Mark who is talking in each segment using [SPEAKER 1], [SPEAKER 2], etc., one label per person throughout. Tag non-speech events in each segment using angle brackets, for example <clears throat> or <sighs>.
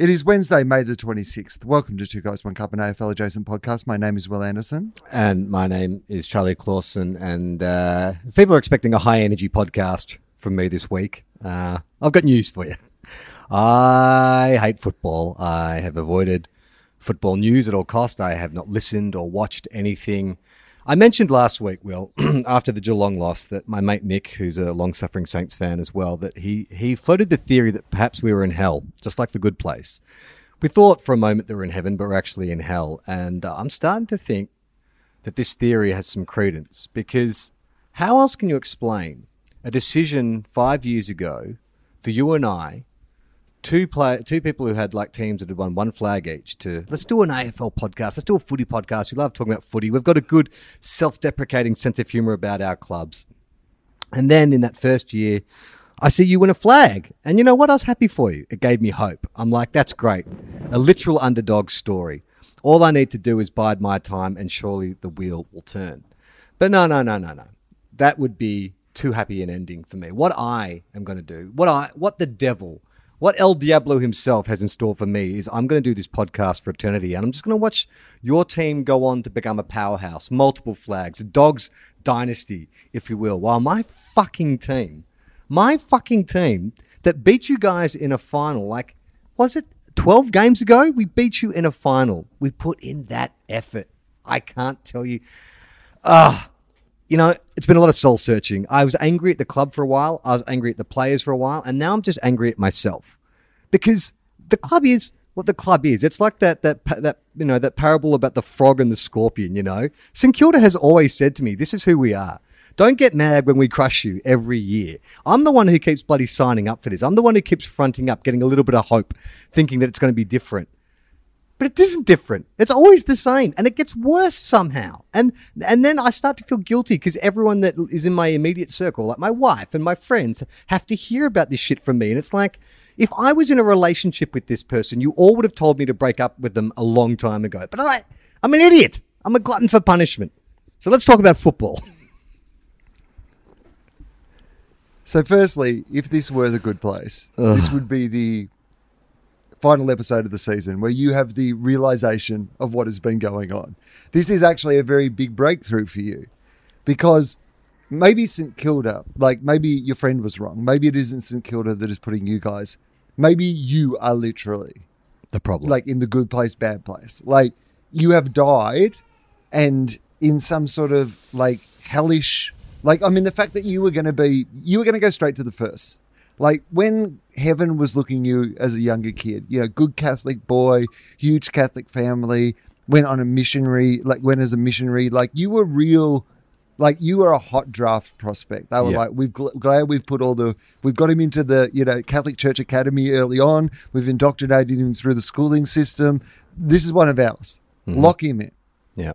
[SPEAKER 1] It is Wednesday, May the 26th. Welcome to Two Guys, One Cup, an AFL adjacent podcast. My name is Will Anderson.
[SPEAKER 2] And my name is Charlie Clausen. And uh, people are expecting a high energy podcast from me this week, uh, I've got news for you. I hate football. I have avoided football news at all cost. I have not listened or watched anything. I mentioned last week, Will, <clears throat> after the Geelong loss, that my mate Nick, who's a long-suffering Saints fan as well, that he he floated the theory that perhaps we were in hell, just like the good place. We thought for a moment that we're in heaven, but we're actually in hell. And uh, I'm starting to think that this theory has some credence because how else can you explain a decision five years ago for you and I two play two people who had like teams that had won one flag each to let's do an AFL podcast, let's do a footy podcast. We love talking about footy. We've got a good self-deprecating sense of humor about our clubs. And then in that first year, I see you win a flag. And you know what? I was happy for you. It gave me hope. I'm like, that's great. A literal underdog story. All I need to do is bide my time and surely the wheel will turn. But no, no, no, no, no. That would be too happy an ending for me. What I am going to do, what I, what the devil what El Diablo himself has in store for me is I'm going to do this podcast for eternity and I'm just going to watch your team go on to become a powerhouse, multiple flags, a dog's dynasty, if you will, while my fucking team, my fucking team that beat you guys in a final, like, was it 12 games ago? We beat you in a final. We put in that effort. I can't tell you. Ah, you know, it's been a lot of soul searching. I was angry at the club for a while. I was angry at the players for a while, and now I'm just angry at myself because the club is what the club is. It's like that that that you know that parable about the frog and the scorpion. You know, St Kilda has always said to me, "This is who we are." Don't get mad when we crush you every year. I'm the one who keeps bloody signing up for this. I'm the one who keeps fronting up, getting a little bit of hope, thinking that it's going to be different but it isn't different. It's always the same, and it gets worse somehow. And and then I start to feel guilty because everyone that is in my immediate circle, like my wife and my friends, have to hear about this shit from me. And it's like, if I was in a relationship with this person, you all would have told me to break up with them a long time ago. But I, I'm an idiot. I'm a glutton for punishment. So let's talk about football. <laughs>
[SPEAKER 1] So, firstly, if this were the good place, this would be the final episode of the season where you have the realization of what has been going on. This is actually a very big breakthrough for you because maybe St Kilda, like maybe your friend was wrong. Maybe it isn't St Kilda that is putting you guys. Maybe you are literally
[SPEAKER 2] The problem.
[SPEAKER 1] like in the good place, bad place. Like you have died and in some sort of like hellish, like, I mean, the fact that you were going to be, you were going to go straight to the first. Like when heaven was looking you as a younger kid, you know, good Catholic boy, huge Catholic family, went on a missionary, like went as a missionary, like you were real, like you were a hot draft prospect. They were
[SPEAKER 2] Yeah.
[SPEAKER 1] like, we've gl- glad we've put all the, we've got him into the, you know, Catholic Church Academy early on. We've indoctrinated him through the schooling system. This is one of ours. Mm-hmm. Lock him in.
[SPEAKER 2] yeah.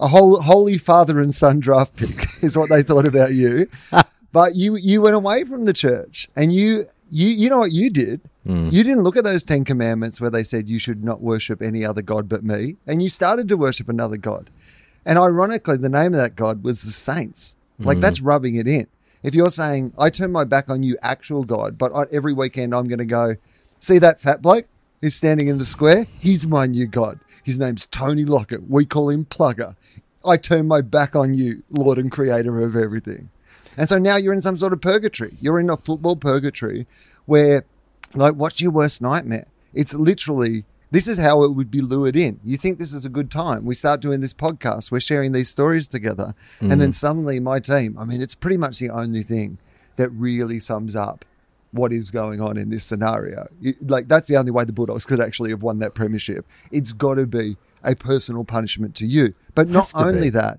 [SPEAKER 1] A whole holy father and son draft pick <laughs> is what they thought about you. <laughs> but you you went away from the church and you you you know what you did? Mm. You didn't look at those 10 commandments where they said you should not worship any other god but me and you started to worship another god. And ironically the name of that god was the saints. Like mm. that's rubbing it in. If you're saying I turn my back on you actual god, but I- every weekend I'm going to go see that fat bloke who's standing in the square? He's my new god. His name's Tony Lockett. We call him Plugger. I turn my back on you, Lord and Creator of everything. And so now you're in some sort of purgatory. You're in a football purgatory where, like, what's your worst nightmare? It's literally, this is how it would be lured in. You think this is a good time. We start doing this podcast, we're sharing these stories together. And then mm. suddenly my team, I mean, it's pretty much the only thing that really sums up what is going on in this scenario. You- like, that's the only way the Bulldogs could actually have won that premiership. It's got to be a personal punishment to you. But not
[SPEAKER 2] to be.
[SPEAKER 1] only that,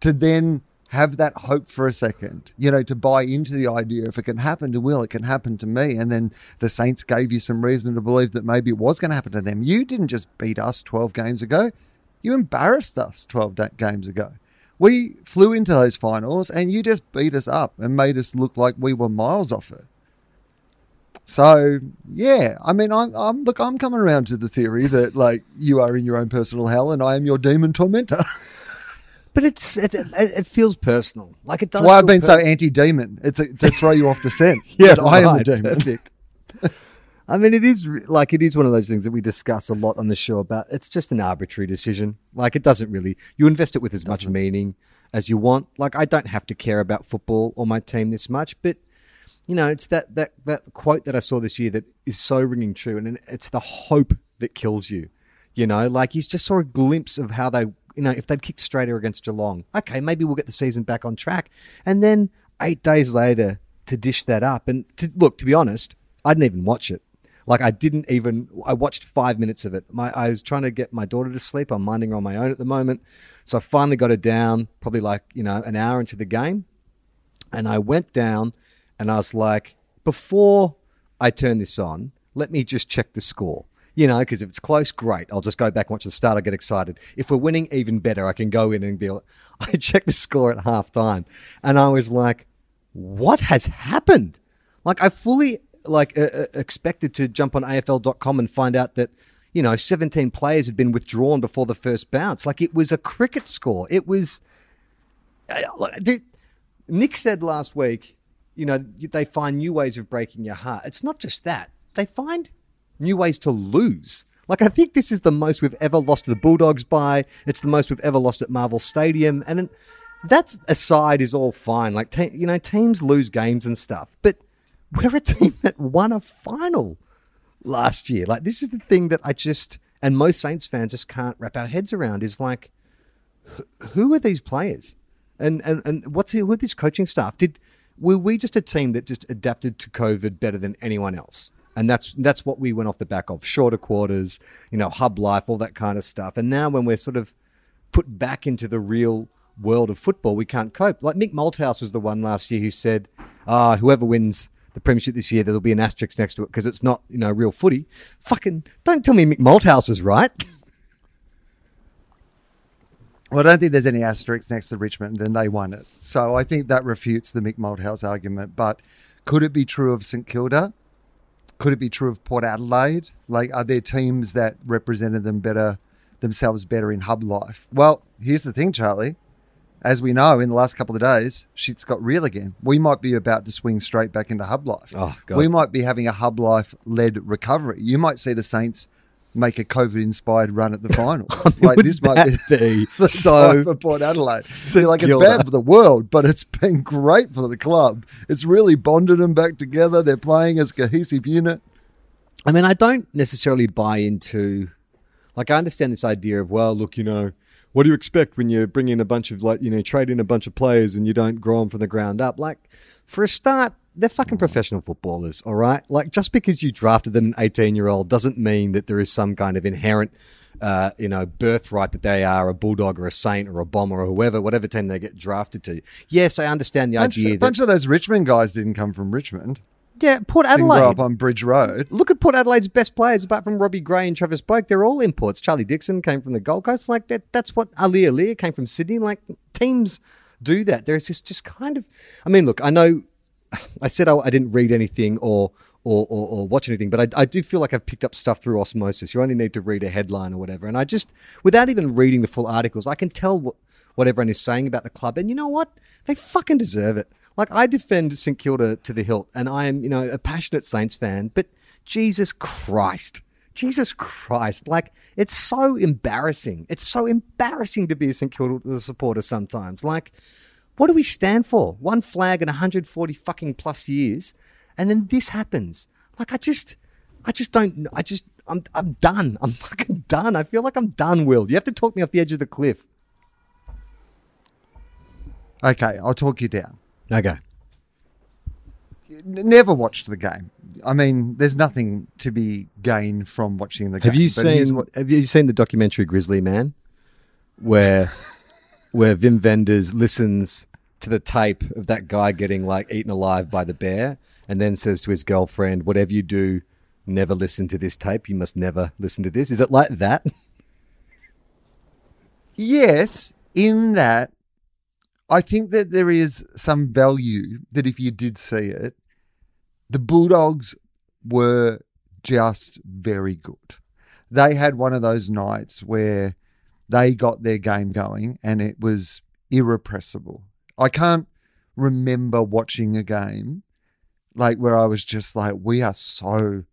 [SPEAKER 1] to then have that hope for a second, you know, to buy into the idea if it can happen to Will, it can happen to me. And then the Saints gave you some reason to believe that maybe it was going to happen to them. You didn't just beat us 12 games ago, you embarrassed us 12 da- games ago. We flew into those finals and you just beat us up and made us look like we were miles off it. So yeah, I mean, I'm, I'm look, I'm coming around to the theory that like you are in your own personal hell and I am your demon tormentor. <laughs>
[SPEAKER 2] But it's it, it, it feels personal. Like it does.
[SPEAKER 1] That's why I've been so anti-demon. It's a, to throw you off the scent. <laughs>
[SPEAKER 2] Yeah,
[SPEAKER 1] That I am the
[SPEAKER 2] right,
[SPEAKER 1] demon.
[SPEAKER 2] Perfect. I mean, it is like it is one of those things that we discuss a lot on the show about. It's just an arbitrary decision. Like it doesn't really. You invest it with as much meaning as you want. Like I don't have to care about football or my team this much, but you know, it's that that that quote that I saw this year that is so ringing true, and it's the hope that kills you. You know, like you just saw a glimpse of how they, you know, if they'd kicked straighter against Geelong, okay, maybe we'll get the season back on track. And then eight days later, to dish that up, and to look, to be honest, I didn't even watch it. Like I didn't even. I watched five minutes of it. My I was trying to get my daughter to sleep. I'm minding her on my own at the moment, so I finally got her down. Probably like you know an hour into the game, and I went down and I was like, before I turn this on, let me just check the score. You know, because if it's close, great. I'll just go back and watch the start. I'll get excited. If we're winning, even better. I can go in and be like, <laughs> I checked the score at half time and I was like, what has happened? Like, I fully like uh, expected to jump on AFL.com and find out that, you know, 17 players had been withdrawn before the first bounce. Like, it was a cricket score. It was. Uh, did- Nick said last week, you know, they find new ways of breaking your heart. It's not just that. They find new ways to lose. Like, I think this is the most we've ever lost to the Bulldogs by. It's the most we've ever lost at Marvel Stadium. And that's aside is all fine. Like, te- you know, teams lose games and stuff. But we're a team that won a final last year. Like, this is the thing that I just, and most Saints fans just can't wrap our heads around is like, who are these players? And and and what's who this coaching staff? Did were we just a team that just adapted to COVID better than anyone else? And that's that's what we went off the back of. Shorter quarters, you know, hub life, all that kind of stuff. And now when we're sort of put back into the real world of football, we can't cope. Like Mick Malthouse was the one last year who said, "Ah, whoever wins the premiership this year, there'll be an asterisk next to it because it's not, you know, real footy." Fucking don't tell me Mick Malthouse was right. <laughs>
[SPEAKER 1] Well, I don't think there's any asterisks next to Richmond, and they won it. So I think that refutes the Mick Malthouse argument. But could it be true of St Kilda? Could it be true of Port Adelaide? Like, are there teams that represented them better themselves better in hub life? Well, here's the thing, Charlie. As we know, in the last couple of days, shit's got real again. We might be about to swing straight back into hub life.
[SPEAKER 2] Oh, God.
[SPEAKER 1] We might be having a hub life led recovery. You might see the Saints make a COVID inspired run at the <laughs> finals. like this might be,
[SPEAKER 2] be <laughs>
[SPEAKER 1] the
[SPEAKER 2] so
[SPEAKER 1] for Port Adelaide.
[SPEAKER 2] See,
[SPEAKER 1] like it's bad for the world, but it's been great for the club. It's really bonded them back together. They're playing as a cohesive unit.
[SPEAKER 2] I mean, I don't necessarily buy into, like, I understand this idea of, well, look, you know, what do you expect when you bring in a bunch of, like, you know, trade in a bunch of players and you don't grow them from the ground up? Like, for a start, they're fucking professional footballers, all right? Like, just because you drafted them an 18 year old doesn't mean that there is some kind of inherent, uh, you know, birthright that they are a bulldog or a saint or a bomber or whoever, whatever team they get drafted to. Yes, I understand the
[SPEAKER 1] Bunch,
[SPEAKER 2] idea
[SPEAKER 1] a
[SPEAKER 2] that.
[SPEAKER 1] bunch of those Richmond guys didn't come from Richmond.
[SPEAKER 2] yeah, Port Adelaide.
[SPEAKER 1] up on Bridge Road.
[SPEAKER 2] Look at Port Adelaide's best players, apart from Robbie Gray and Travis Boak. They're all imports. Charlie Dixon came from the Gold Coast. Like that, that's what Aliir Aliir came from Sydney. Like teams do that. There's this just kind of. I mean, look, I know. I said I, I didn't read anything or or, or, or watch anything, but I, I do feel like I've picked up stuff through osmosis. You only need to read a headline or whatever, and I just, without even reading the full articles, I can tell what what everyone is saying about the club. And you know what? They fucking deserve it. Like I defend St Kilda to the hilt, and I am, you know, a passionate Saints fan. But Jesus Christ, Jesus Christ, like it's so embarrassing. It's so embarrassing to be a St Kilda supporter sometimes. Like, what do we stand for? One flag in 140 fucking plus years, and then this happens. Like I just, I just don't. I just, I'm, I'm done. <laughs> I'm fucking done. I feel like I'm done. Will you have to talk me off the edge of the cliff?
[SPEAKER 1] Okay, I'll talk you down.
[SPEAKER 2] Okay.
[SPEAKER 1] Never watched the game. I mean, there's nothing to be gained from watching the game.
[SPEAKER 2] Have you seen
[SPEAKER 1] what-
[SPEAKER 2] Have you seen the documentary Grizzly Man, where <laughs> where Wim Wenders listens to the tape of that guy getting like eaten alive by the bear, and then says to his girlfriend, "Whatever you do, never listen to this tape. You must never listen to this." Is it like that?
[SPEAKER 1] Yes, in that, I think that there is some value that if you did see it, the Bulldogs were just very good. They had one of those nights where they got their game going and it was irrepressible. I can't remember watching a game like where I was just like, we are so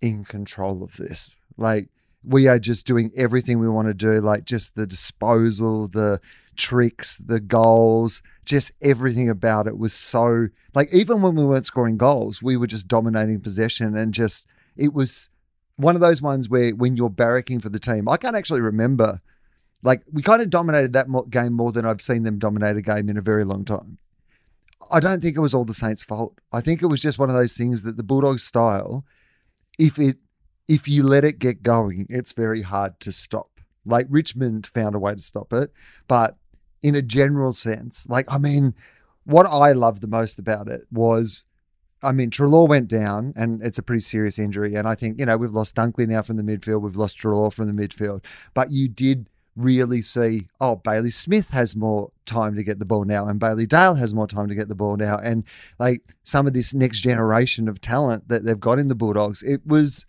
[SPEAKER 1] in control of this. Like, we are just doing everything we want to do, like just the disposal, the tricks, the goals, just everything about it was so like even when we weren't scoring goals, we were just dominating possession and just it was one of those ones where when you're barracking for the team, I can't actually remember. Like we kind of dominated that mo- game more than I've seen them dominate a game in a very long time. I don't think it was all the Saints' fault. I think it was just one of those things that the Bulldogs style, if it if you let it get going, it's very hard to stop. Like Richmond found a way to stop it, but in a general sense, like I mean, what I loved the most about it was, I mean, Treloar went down, and it's a pretty serious injury, and I think you know we've lost Dunkley now from the midfield, we've lost Treloar from the midfield, but you did really see, oh, Bailey Smith has more time to get the ball now, and Bailey Dale has more time to get the ball now, and like some of this next generation of talent that they've got in the Bulldogs, it was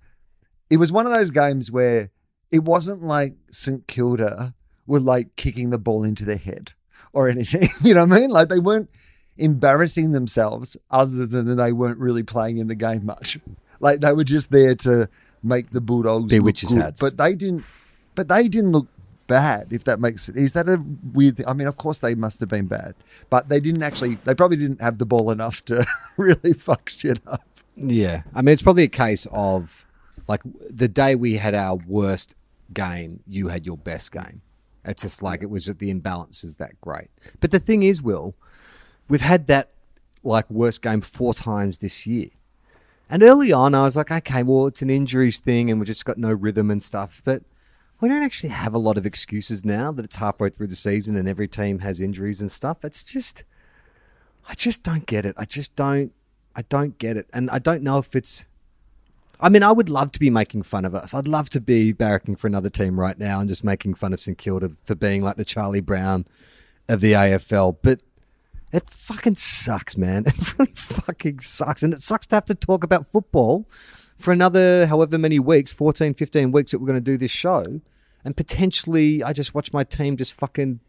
[SPEAKER 1] it was one of those games where it wasn't like St Kilda were like kicking the ball into their head or anything. <laughs> You know what I mean? Like they weren't embarrassing themselves other than they weren't really playing in the game much. Like they were just there to make the Bulldogs
[SPEAKER 2] Be
[SPEAKER 1] look
[SPEAKER 2] witches'
[SPEAKER 1] good.
[SPEAKER 2] hats.
[SPEAKER 1] But they didn't but they didn't look bad, if that makes it. Is that a weird thing? I mean, of course they must have been bad. But they didn't actually they probably didn't have the ball enough to <laughs> really fuck shit up.
[SPEAKER 2] Yeah, I mean, it's probably a case of like the day we had our worst game, you had your best game. It's just like it was just the imbalance is that great. But the thing is, Will, we've had that like worst game four times this year. And early on, I was like, okay, well, it's an injuries thing, and we've just got no rhythm and stuff. But we don't actually have a lot of excuses now that it's halfway through the season and every team has injuries and stuff. It's just, I just don't get it. I just don't, I don't get it, and I don't know if it's. I mean, I would love to be making fun of us. I'd love to be barracking for another team right now and just making fun of St Kilda for being like the Charlie Brown of the AFL. But it fucking sucks, man. <laughs> It really fucking sucks. And it sucks to have to talk about football for another however many weeks 14, 15 weeks that we're going to do this show. And potentially, I just watch my team just fucking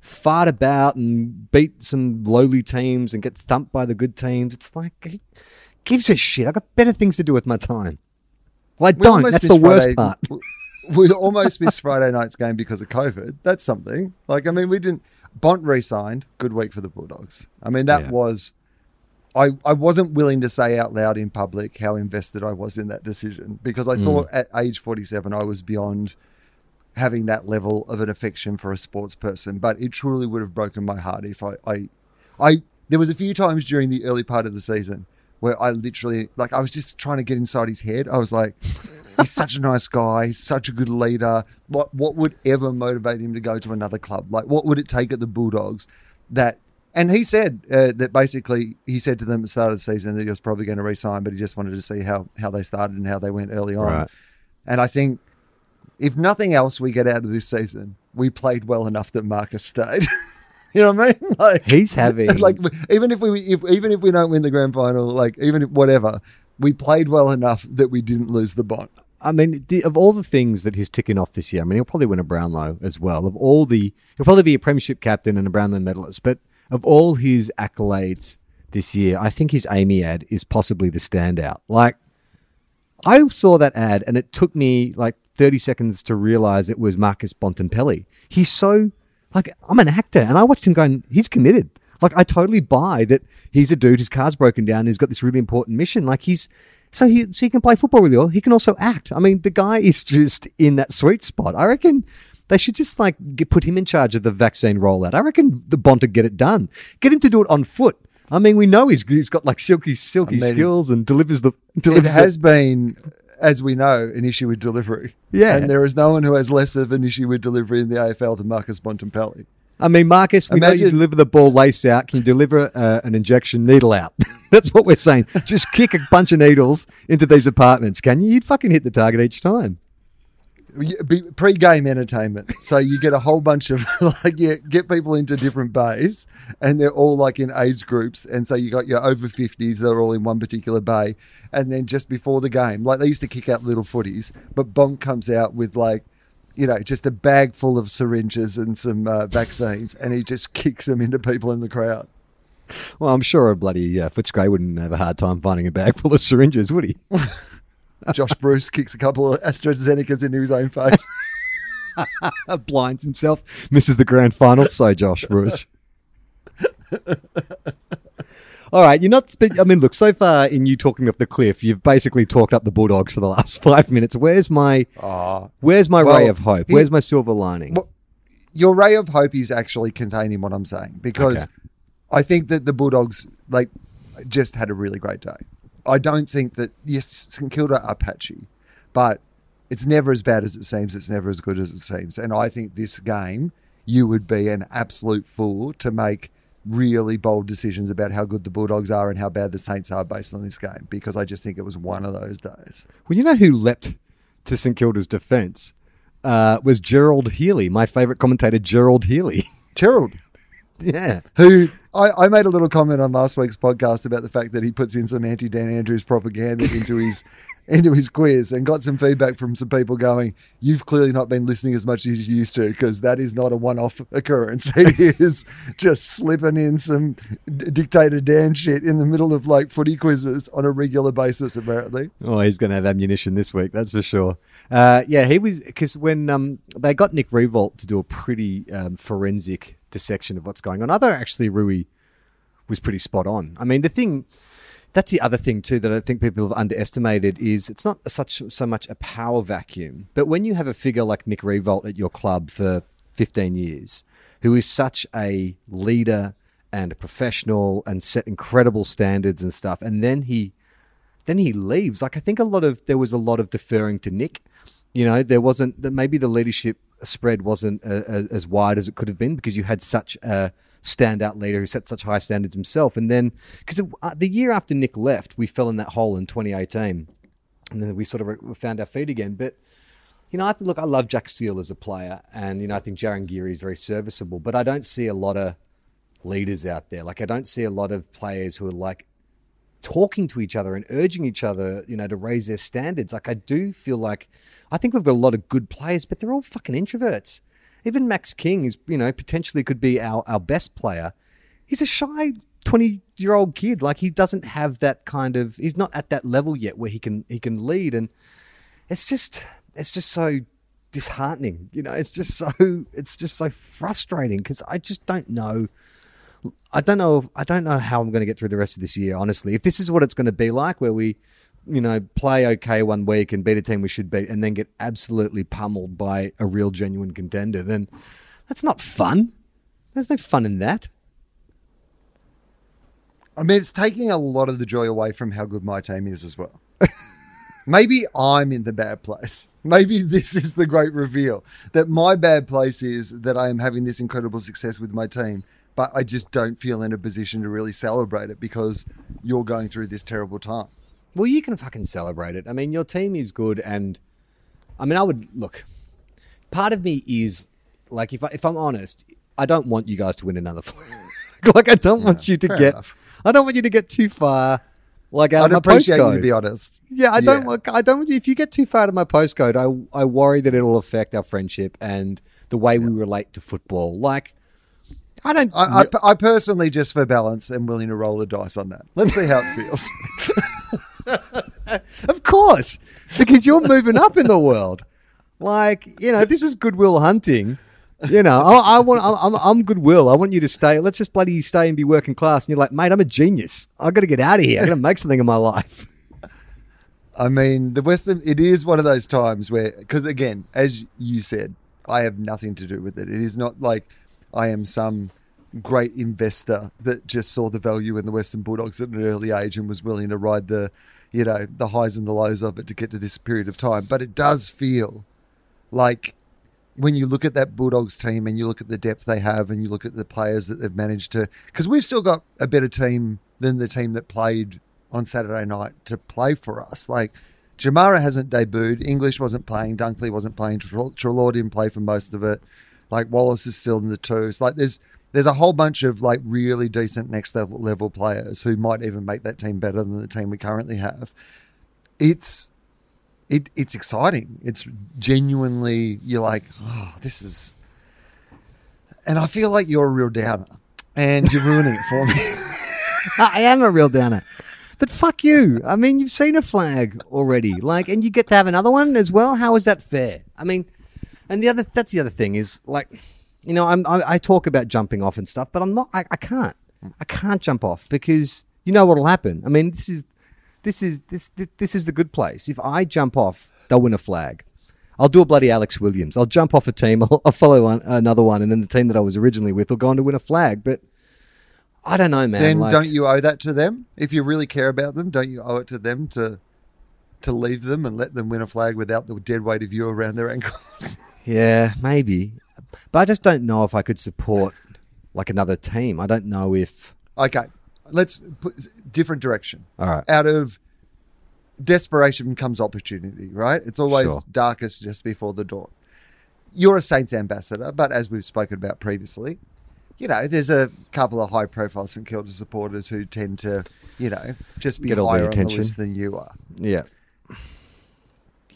[SPEAKER 2] fart about and beat some lowly teams and get thumped by the good teams. It's like, who gives a shit? I got better things to do with my time. Well, I
[SPEAKER 1] We
[SPEAKER 2] don't.
[SPEAKER 1] almost
[SPEAKER 2] That's
[SPEAKER 1] missed
[SPEAKER 2] the worst
[SPEAKER 1] Friday-
[SPEAKER 2] part.
[SPEAKER 1] We almost missed Friday night's game because of COVID. That's something. Like, I mean, we didn't. Bont re-signed. Good week for the Bulldogs. I mean, that
[SPEAKER 2] Yeah.
[SPEAKER 1] was. I, I wasn't willing to say out loud in public how invested I was in that decision because I
[SPEAKER 2] Mm.
[SPEAKER 1] thought at age 47 I was beyond having that level of an affection for a sports person. But it truly would have broken my heart if I, I, I. There was a few times during the early part of the season where I literally like I was just trying to get inside his head. I was like, <laughs> he's such a nice guy, he's such a good leader. What what would ever motivate him to go to another club? Like, what would it take at the Bulldogs that? And he said uh, that basically he said to them at the start of the season that he was probably going to resign, but he just wanted to see how how they started and how they went early on.
[SPEAKER 2] Right.
[SPEAKER 1] And I think if nothing else we get out of this season, we played well enough that Marcus stayed. <laughs> you know what I mean? <laughs> Like
[SPEAKER 2] He's having <laughs>
[SPEAKER 1] like even if we if even if we don't win the grand final, like even if whatever, we played well enough that we didn't lose the Bont.
[SPEAKER 2] I mean, the, of all the things that he's ticking off this year, I mean, he'll probably win a Brownlow as well. Of all the, he'll probably be a premiership captain and a Brownlow medalist. But of all his accolades this year, I think his AAMI ad is possibly the standout. Like, I saw that ad and it took me like 30 seconds to realize it was Marcus Bontempelli. He's so, like, I'm an actor and I watched him going, he's committed. Like, I totally buy that he's a dude, his car's broken down, he's got this really important mission. Like, he's, so he, so he can play football really well. He can also act. I mean, the guy is just in that sweet spot. I reckon they should just like get, put him in charge of the vaccine rollout. I reckon the Bont would get it done. Get him to do it on foot. I mean, we know he's he's got like silky silky
[SPEAKER 1] I mean,
[SPEAKER 2] skills and delivers the
[SPEAKER 1] It
[SPEAKER 2] delivers
[SPEAKER 1] has been, as we know, an issue with delivery.
[SPEAKER 2] Yeah.
[SPEAKER 1] and there is no one who has less of an issue with delivery in the AFL than Marcus Bontempelli.
[SPEAKER 2] I mean, Marcus, we know you
[SPEAKER 1] Imagine-
[SPEAKER 2] deliver the ball lace out. Can you deliver uh, an injection needle out? <laughs> That's what we're saying. Just kick a bunch of needles into these apartments, can you? You'd fucking hit the target each time.
[SPEAKER 1] Pre-game entertainment. So you get a whole bunch of <laughs> like you get people into different bays, and they're all like in age groups. And so you got your over fifties that are all in one particular bay, and then just before the game, like they used to kick out little footies, but Bont comes out with like. You know, just a bag full of syringes and some uh, vaccines, and he just <laughs> kicks them into people in the crowd.
[SPEAKER 2] Well, I'm sure a bloody uh, Footscray wouldn't have a hard time finding a bag full of syringes, would he? <laughs>
[SPEAKER 1] Josh Bruce kicks a couple of AstraZenecas into his own face. <laughs>
[SPEAKER 2] Blinds himself, misses the grand final. So, Josh Bruce. All right, you're not. spe- I mean, look. So far, in you talking me off the cliff, you've basically talked up the Bulldogs for the last <laughs> five minutes. Where's my,
[SPEAKER 1] Ah.
[SPEAKER 2] where's my
[SPEAKER 1] Well,
[SPEAKER 2] ray of hope?
[SPEAKER 1] he-
[SPEAKER 2] Where's my silver lining?
[SPEAKER 1] Well, your ray of hope is actually containing what I'm saying because
[SPEAKER 2] Okay.
[SPEAKER 1] I think that the Bulldogs like just had a really great day. I don't think that yes, St Kilda are patchy, but it's never as bad as it seems. It's never as good as it seems. And I think this game, you would be an absolute fool to make really bold decisions about how good the Bulldogs are and how bad the Saints are based on this game because I just think it was one of those days.
[SPEAKER 2] Well, you know who leapt to St Kilda's defence uh, was Gerard Healy, my favourite commentator, Gerard Healy.
[SPEAKER 1] Gerard. <laughs>
[SPEAKER 2] yeah.
[SPEAKER 1] who I, I made a little comment on last week's podcast about the fact that he puts in some anti Dan Andrews propaganda into his <laughs> into his quiz and got some feedback from some people going, You've clearly not been listening as much as you used to because that is not a one off occurrence. <laughs> He is just slipping in some d- dictator Dan shit in the middle of like footy quizzes on a regular basis, apparently.
[SPEAKER 2] Oh, he's going to have ammunition this week, that's for sure. Uh, yeah, he was because when um, they got Nick Riewoldt to do a pretty um, forensic dissection of what's going on, I thought actually Rui was pretty spot on. I mean, the thing that's the other thing too that I think people have underestimated is it's not such so much a power vacuum, but when you have a figure like Nick Riewoldt at your club for 15 years, who is such a leader and a professional and set incredible standards and stuff, and then he then he leaves. Like I think a lot of there was a lot of deferring to Nick. You know, there wasn't that maybe the leadership spread wasn't uh, uh, as wide as it could have been because you had such a standout leader who set such high standards himself. And then because uh, the year after Nick left, we fell in that hole in 2018, and then we sort of re- found our feet again. But you know, I think, look, I love Jack Steele as a player, and you know, I think Jarryn Geary is very serviceable, but I don't see a lot of leaders out there. Like I don't see a lot of players who are like talking to each other and urging each other, you know, to raise their standards. Like I do feel like I think we've got a lot of good players, but they're all fucking introverts. Even Max King is, you know, potentially could be our, our best player. He's a shy 20 year old kid. Like he doesn't have that kind of he's not at that level yet where he can he can lead and it's just it's just so disheartening. You know, it's just so it's just so frustrating because I just don't know I don't know. If, I don't know how I'm going to get through the rest of this year. Honestly, if this is what it's going to be like, where we, you know, play okay one week and beat a team we should beat, and then get absolutely pummeled by a real genuine contender, then that's not fun. There's no fun in that.
[SPEAKER 1] I mean, it's taking a lot of the joy away from how good my team is as well. <laughs> Maybe I'm in the bad place. Maybe this is the great reveal that my bad place is that I am having this incredible success with my team, but I just don't feel in a position to really celebrate it because you're going through this terrible time.
[SPEAKER 2] Well, you can fucking celebrate it. I mean, your team is good, and I mean, I would look. Part of me is like, if I, if I'm honest, I don't want you guys to win another. <laughs> like, I don't want you to get.
[SPEAKER 1] enough.
[SPEAKER 2] I don't want you to get too far. Like out
[SPEAKER 1] I'd
[SPEAKER 2] of my
[SPEAKER 1] appreciate
[SPEAKER 2] postcode.
[SPEAKER 1] you to be honest.
[SPEAKER 2] Yeah, I don't.
[SPEAKER 1] Yeah.
[SPEAKER 2] want I don't. want If you get too far out of my postcode, I I worry that it'll affect our friendship and the way we relate to football. Like, I don't.
[SPEAKER 1] I, I, I personally, just for balance, am willing to roll the dice on that. Let's see how it feels. <laughs>
[SPEAKER 2] of course, because you're moving up in the world. Like, you know, this is Good Will Hunting. You know, I, I want. I'm, I'm goodwill. I want you to stay. Let's just bloody stay and be working class. And you're like, mate, I'm a genius. I got to get out of here. I got to make something of my life. <laughs>
[SPEAKER 1] I mean, the Western, it is one of those times where, because again, as you said, I have nothing to do with it. It is not like I am some great investor that just saw the value in the Western Bulldogs at an early age and was willing to ride the, you know, the highs and the lows of it to get to this period of time. But it does feel like when you look at that Bulldogs team and you look at the depth they have and you look at the players that they've managed to, because we've still got a better team than the team that played on Saturday night to play for us. Like Jamarra hasn't debuted, English wasn't playing, Dunkley wasn't playing, Treloar didn't play for most of it. Like Wallace is still in the twos. Like there's there's a whole bunch of like really decent next level level players who might even make that team better than the team we currently have. It's it it's exciting. It's genuinely you're like, oh, this is, and I feel like you're a real downer, and you're ruining it for me. <laughs> <laughs>
[SPEAKER 2] I am a real downer. But fuck you. I mean, you've seen a flag already, like, and you get to have another one as well. How is that fair? I mean, and the other that's the other thing is like, you know, I'm I, I talk about jumping off and stuff, but I'm not. I, I can't. I can't jump off because you know what'll happen. I mean, this is this is this this is the good place. If I jump off, they'll win a flag. I'll do a bloody Alex Williams. I'll jump off a team. <laughs> I'll, I'll follow one, another one, and then the team that I was originally with will go on to win a flag. But I don't know, man.
[SPEAKER 1] Then
[SPEAKER 2] like,
[SPEAKER 1] don't you owe that to them? If you really care about them, don't you owe it to them to to leave them and let them win a flag without the dead weight of you around their ankles? <laughs>
[SPEAKER 2] Yeah, maybe. But I just don't know if I could support like another team. I don't know if.
[SPEAKER 1] okay, let's put different direction.
[SPEAKER 2] All right.
[SPEAKER 1] Out of desperation comes opportunity, right? It's always
[SPEAKER 2] Sure.
[SPEAKER 1] darkest just before the dawn. You're a Saints ambassador, but as we've spoken about previously, you know, there's a couple of high profile St Kilda supporters who tend to, you know, just be
[SPEAKER 2] Get all the
[SPEAKER 1] higher on the list than you are.
[SPEAKER 2] Yeah.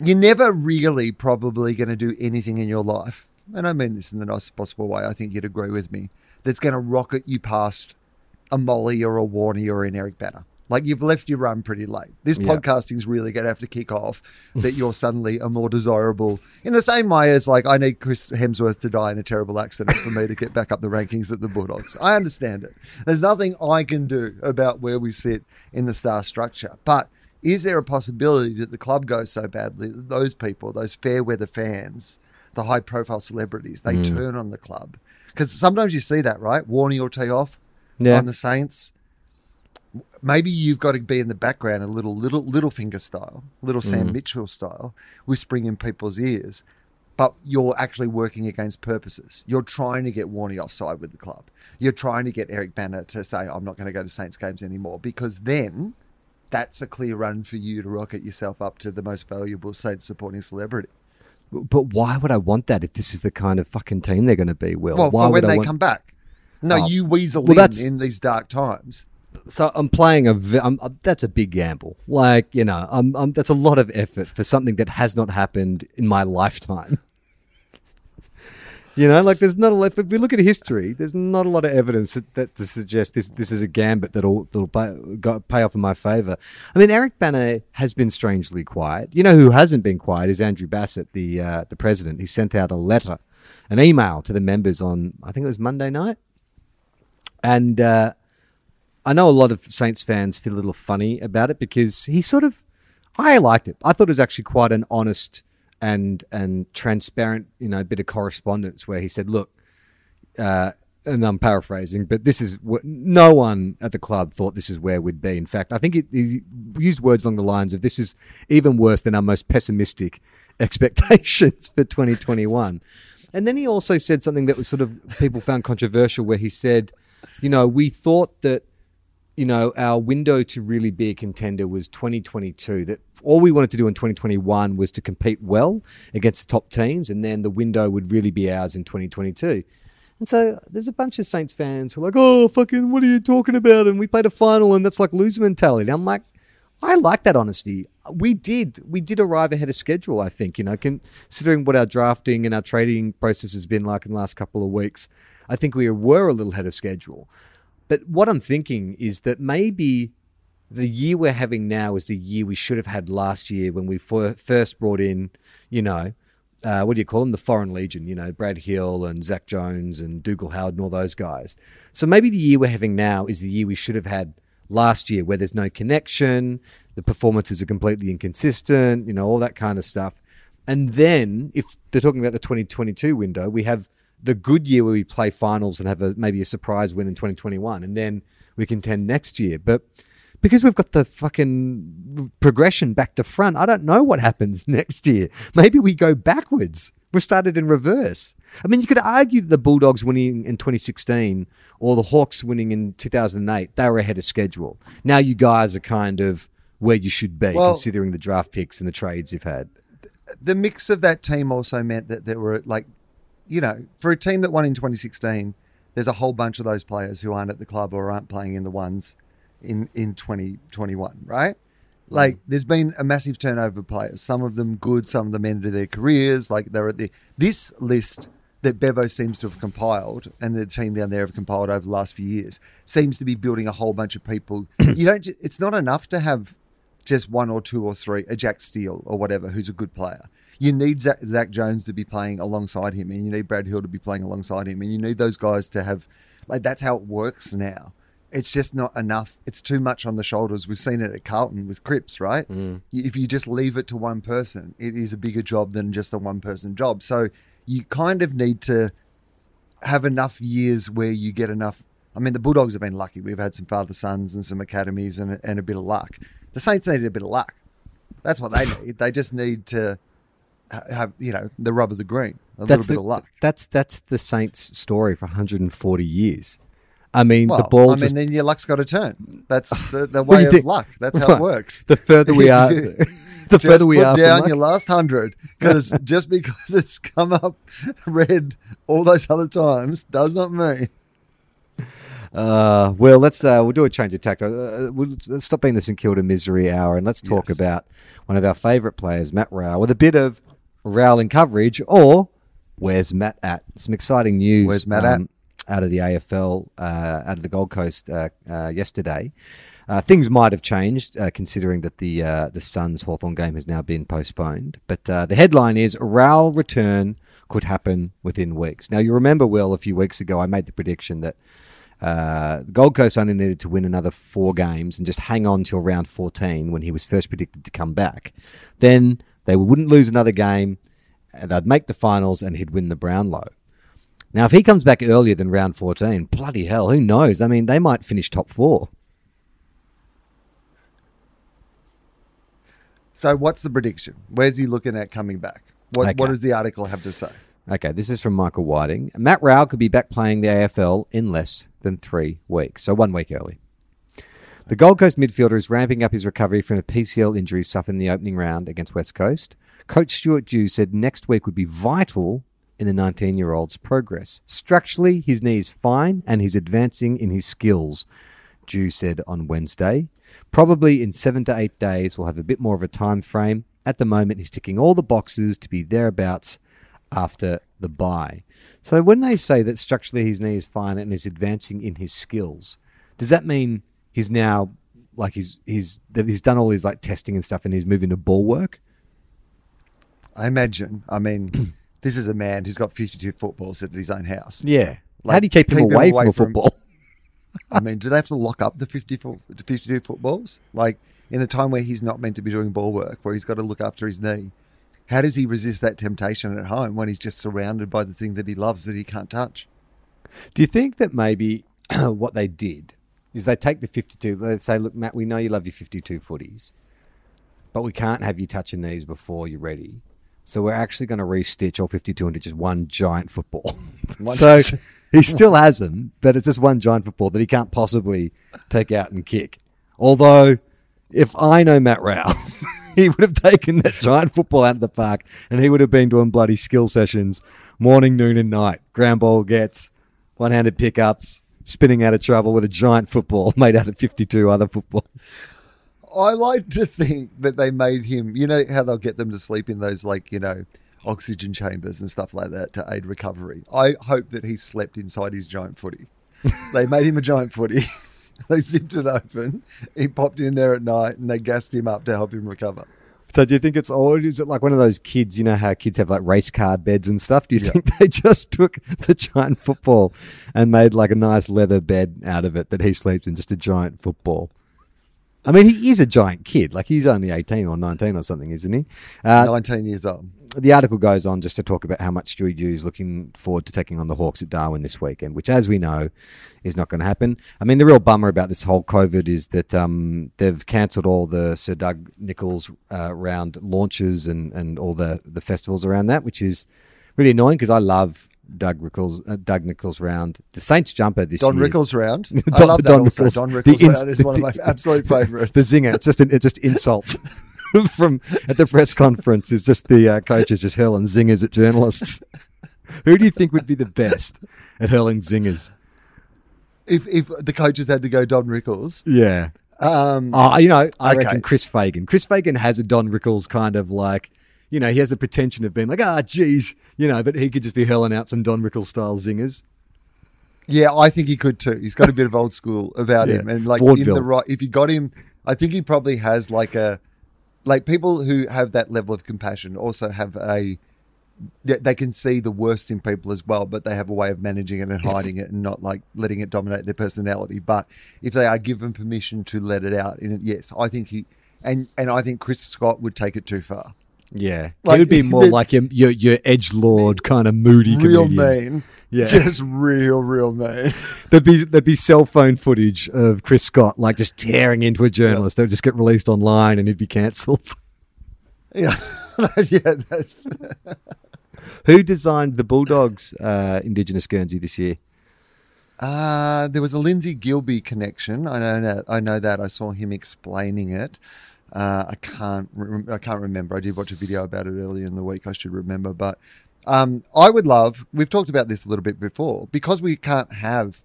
[SPEAKER 1] You're never really probably going to do anything in your life, and I mean this in the nicest possible way. I think you'd agree with me. That's going to rocket you past a Molly or a Warney or an Eric Bana. Like you've left your run pretty late. This
[SPEAKER 2] Yeah.
[SPEAKER 1] podcasting's really going to have to kick off <laughs> that you're suddenly a more desirable. In the same way as like I need Chris Hemsworth to die in a terrible accident for me to get back up the rankings at the Bulldogs. I understand it. There's nothing I can do about where we sit in the star structure, but is there a possibility that the club goes so badly that those people, those fair weather fans, the high profile celebrities, they hmm. turn on the club? Because sometimes you see that, right? Warney will tee off
[SPEAKER 2] Yeah.
[SPEAKER 1] on the Saints. Maybe you've got to be in the background a little, little, little finger style, little Sam hmm. Mitchell style, whispering in people's ears. But you're actually working against purposes. You're trying to get Warney offside with the club. You're trying to get Eric Bana to say, "I'm not going to go to Saints games anymore," because then that's a clear run for you to rocket yourself up to the most valuable Saints supporting celebrity.
[SPEAKER 2] But why would I want that if this is the kind of fucking team they're going to be, Will?
[SPEAKER 1] Well,
[SPEAKER 2] why
[SPEAKER 1] when they
[SPEAKER 2] want-
[SPEAKER 1] come back. No,
[SPEAKER 2] Oh.
[SPEAKER 1] you weasel
[SPEAKER 2] Well,
[SPEAKER 1] in
[SPEAKER 2] that's-
[SPEAKER 1] in these dark times.
[SPEAKER 2] So I'm playing a. I'm, I'm- that's a big gamble. Like you know, I'm, I'm, that's a lot of effort for something that has not happened in my lifetime. You know, like there's not a lot. If we look at history, there's not a lot of evidence that, that to suggest this this is a gambit that'll that'll pay, go, pay off in my favour. I mean, Eric Bana has been strangely quiet. You know who hasn't been quiet is Andrew Bassat, the uh, the president. He sent out a letter, an email to the members on I think it was Monday night, and. Uh, I know a lot of Saints fans feel a little funny about it because he sort of, I liked it. I thought it was actually quite an honest and and transparent, you know, bit of correspondence where he said, "Look," uh, and I'm paraphrasing, but this is what no one at the club thought this is where we'd be. In fact, I think it, he used words along the lines of, "This is even worse than our most pessimistic <laughs> expectations for 2021." And then he also said something that was sort of people found controversial, where he said, "You know, we thought that." You know, our window to really be a contender was 2022. That all we wanted to do in 2021 was to compete well against the top teams, and then the window would really be ours in 2022. And so there's a bunch of Saints fans who are like, "Oh, fucking, what are you talking about?" And we played a final, and that's like loser mentality. I'm like, I like that honesty. We did, we did arrive ahead of schedule. I think, you know, considering what our drafting and our trading process has been like in the last couple of weeks, I think we were a little ahead of schedule. But what I'm thinking is that maybe the year we're having now is the year we should have had last year when we fir- first brought in, you know, uh, what do you call them? The Foreign Legion, you know, Brad Hill and Zach Jones and Dougal Howard and all those guys. So maybe the year we're having now is the year we should have had last year where there's no connection, the performances are completely inconsistent, you know, all that kind of stuff. And then if they're talking about the 2022 window, we have the good year where we play finals and have a maybe a surprise win in 2021 and then we contend next year. But because we've got the fucking progression back to front. I don't know what happens <laughs> next year. Maybe we go backwards. We started in reverse. I mean, you could argue that the Bulldogs winning in 2016 or the Hawks winning in 2008, they were ahead of schedule. Now you guys are kind of where you should be,
[SPEAKER 1] Well-
[SPEAKER 2] considering the draft picks and the trades you've had.
[SPEAKER 1] the mix of that team also meant that there were like, you know, for a team that won in 2016, there's a whole bunch of those players who aren't at the club or aren't playing in the ones in in 2021, right? Mm. Like, there's been a massive turnover of players. Some of them good, some of them ended their careers. Like they're at the this list that Bevo seems to have compiled, and the team down there have compiled over the last few years, seems to be building a whole bunch of people. <coughs> you don't. It's not enough to have just one or two or three, a Jack Steele or whatever, who's a good player. You need Zach, Zach Jones to be playing alongside him, and you need Brad Hill to be playing alongside him, and you need those guys to have, like, that's how it works now. It's just not enough. It's too much on the shoulders. We've seen it at Carlton with Cripps, right? Mm. You- If you just leave it to one person, it is a bigger job than just a one person job. So you kind of need to have enough years where you get enough. I mean, the Bulldogs have been lucky. We've had some father sons and some academies and, and a bit of luck. The Saints needed a bit of luck. That's what they need. They just need to have, you know, the rub of the green, a
[SPEAKER 2] That's
[SPEAKER 1] little bit
[SPEAKER 2] the,
[SPEAKER 1] of luck.
[SPEAKER 2] That's that's the Saints' story for 140 years. I mean,
[SPEAKER 1] Well,
[SPEAKER 2] the ball
[SPEAKER 1] I mean, then your luck's got to turn. That's <laughs> the, the way of
[SPEAKER 2] think?
[SPEAKER 1] luck. That's how it works.
[SPEAKER 2] The further we <laughs> are, the
[SPEAKER 1] just
[SPEAKER 2] further we
[SPEAKER 1] put
[SPEAKER 2] are
[SPEAKER 1] down your last hundred because <laughs> just because it's come up red all those other times does not mean
[SPEAKER 2] Uh, well, let's uh, we'll do a change of tact. Uh, we'll let's stop being the St Kilda misery hour and let's talk
[SPEAKER 1] Yes.
[SPEAKER 2] about one of our favourite players, Matt Rowell, with a bit of Rowell in coverage, or where's Matt at? Some exciting news. um,
[SPEAKER 1] Where's Matt at?
[SPEAKER 2] Out of the AFL, uh, out of the Gold Coast uh, uh, yesterday. Uh, things might have changed, uh, considering that the uh, the Suns Hawthorn game has now been postponed. But uh, the headline is Rowell return could happen within weeks. Now you remember, Will, a few weeks ago, I made the prediction that uh, the Gold Coast only needed to win another four games and just hang on till round 14 when he was first predicted to come back. Then they wouldn't lose another game, and they'd make the finals, and he'd win the Brownlow. Now, if he comes back earlier than round 14, bloody hell, who knows? I mean, they might finish top four.
[SPEAKER 1] So what's the prediction? Where's he looking at coming back? What
[SPEAKER 2] Okay.
[SPEAKER 1] what does the article have to say?
[SPEAKER 2] Okay, this is from Michael Whiting. Matt Rowell could be back playing the AFL in less than three weeks, so one week early. The Gold Coast midfielder is ramping up his recovery from a PCL injury suffered in the opening round against West Coast. Coach Stuart Dew said next week would be vital in the 19 year old's progress. Structurally, his knee is fine and he's advancing in his skills, Dew said on Wednesday. Probably in seven to eight days, we'll have a bit more of a time frame. At the moment, he's ticking all the boxes to be thereabouts after the bye. So when they say that structurally his knee is fine and he's advancing in his skills, does that mean he's now like he's he's that he's done all his like testing and stuff and he's moving to ball work?
[SPEAKER 1] I imagine. I mean, <clears throat> this is a man who's got 52 footballs at his own house.
[SPEAKER 2] Yeah. How do you keep him
[SPEAKER 1] keep him
[SPEAKER 2] away,
[SPEAKER 1] away
[SPEAKER 2] from a
[SPEAKER 1] from-
[SPEAKER 2] football? <laughs>
[SPEAKER 1] I mean, do they have to lock up the 50 fo- 52 footballs? Like in the time where he's not meant to be doing ball work, where he's got to look after his knee. How does he resist that temptation at home when he's just surrounded by the thing that he loves that he can't touch?
[SPEAKER 2] Do you think that maybe <clears throat> what they did is they take the 52, they say, look, Matt, we know you love your 52 footies, but we can't have you touching these before you're ready. So we're actually going to restitch all 52 into just one giant football. <laughs>
[SPEAKER 1] One
[SPEAKER 2] so <laughs> he still has them, but it's just one giant football that he can't possibly take out and kick. Although, if I know Matt Rowell, <laughs> he would have taken that giant football out of the park and he would have been doing bloody skill sessions morning, noon, and night. Ground ball gets, one handed pickups, spinning out of trouble with a giant football <laughs> made out of 52 other footballs.
[SPEAKER 1] I like to think that they made him, you know, how they'll get them to sleep in those, like, you know, oxygen chambers and stuff like that to aid recovery. I hope that he slept inside his giant footy. they made him a giant footy. <laughs> <laughs> they zipped it open. He popped in there at night and they gassed him up to help him recover.
[SPEAKER 2] So do you think it's or is it like one of those kids? You know how kids have like race car beds and stuff. Do you
[SPEAKER 1] Yeah.
[SPEAKER 2] think they <laughs> just took the giant football and made like a nice leather bed out of it that he sleeps in, just a giant football? I mean, he is a giant kid. Like he's only eighteen or nineteen or something, isn't he? Uh,
[SPEAKER 1] 19 years old.
[SPEAKER 2] The article goes on just to talk about how much Stewie Dew is looking forward to taking on the Hawks at Darwin this weekend, which, as we know, is not going to happen. I mean, the real bummer about this whole COVID is that um, they've cancelled all the Sir Doug Nicholls uh, round launches and, and all the, the festivals around that, which is really annoying because I love Doug Nicholls, uh, Doug Nicholls round. The Saints jumper this
[SPEAKER 1] Don
[SPEAKER 2] year.
[SPEAKER 1] Rickles round. <laughs> I
[SPEAKER 2] Don-
[SPEAKER 1] love that
[SPEAKER 2] Don
[SPEAKER 1] also.
[SPEAKER 2] Rickles.
[SPEAKER 1] Don
[SPEAKER 2] The
[SPEAKER 1] Rickles
[SPEAKER 2] ins-
[SPEAKER 1] round is one of my absolute favourites. <laughs>
[SPEAKER 2] the zinger. It's just it's just insults <laughs> <laughs> from at the press conference. Is just the uh, coaches just hurling zingers at journalists. <laughs> Who do you think would be the best at hurling zingers?
[SPEAKER 1] if if the coaches had to go Don Rickles,
[SPEAKER 2] Yeah.
[SPEAKER 1] um,
[SPEAKER 2] Oh, you know, I
[SPEAKER 1] Okay.
[SPEAKER 2] reckon Chris Fagan. Chris Fagan has a Don Rickles kind of like, you know, he has a pretension of being like, ah, geez, you know, but he could just be hurling out some Don Rickles style zingers.
[SPEAKER 1] yeah, I think he could too. He's got a bit of old school about
[SPEAKER 2] Yeah.
[SPEAKER 1] him, and like in the right, if you got him, I think he probably has like a like people who have that level of compassion also have a they can see the worst in people as well, but they have a way of managing it and hiding it and not like letting it dominate their personality. But if they are given permission to let it out, in it, yes, I think he and and I think Chris Scott would take it too far.
[SPEAKER 2] Yeah.
[SPEAKER 1] Like,
[SPEAKER 2] he would be <laughs> more
[SPEAKER 1] the-
[SPEAKER 2] like your, your, your edge lord kind of moody
[SPEAKER 1] real
[SPEAKER 2] comedian.
[SPEAKER 1] mean,
[SPEAKER 2] Yeah.
[SPEAKER 1] just real, real mean. <laughs>
[SPEAKER 2] There'd be there'd be cell phone footage of Chris Scott like just tearing into a journalist. They'd just get released online and he'd be cancelled. <laughs>
[SPEAKER 1] Yeah, <laughs> yeah, that's
[SPEAKER 2] Who designed the Bulldogs uh, Indigenous Guernsey this year?
[SPEAKER 1] Uh, there was a Lindsay Gilbee connection. I know that. I know that. I saw him explaining it. Uh, I can't. Rem- I can't remember. I did watch a video about it earlier in the week. I should remember. But um, I would love. We've talked about this a little bit before because we can't have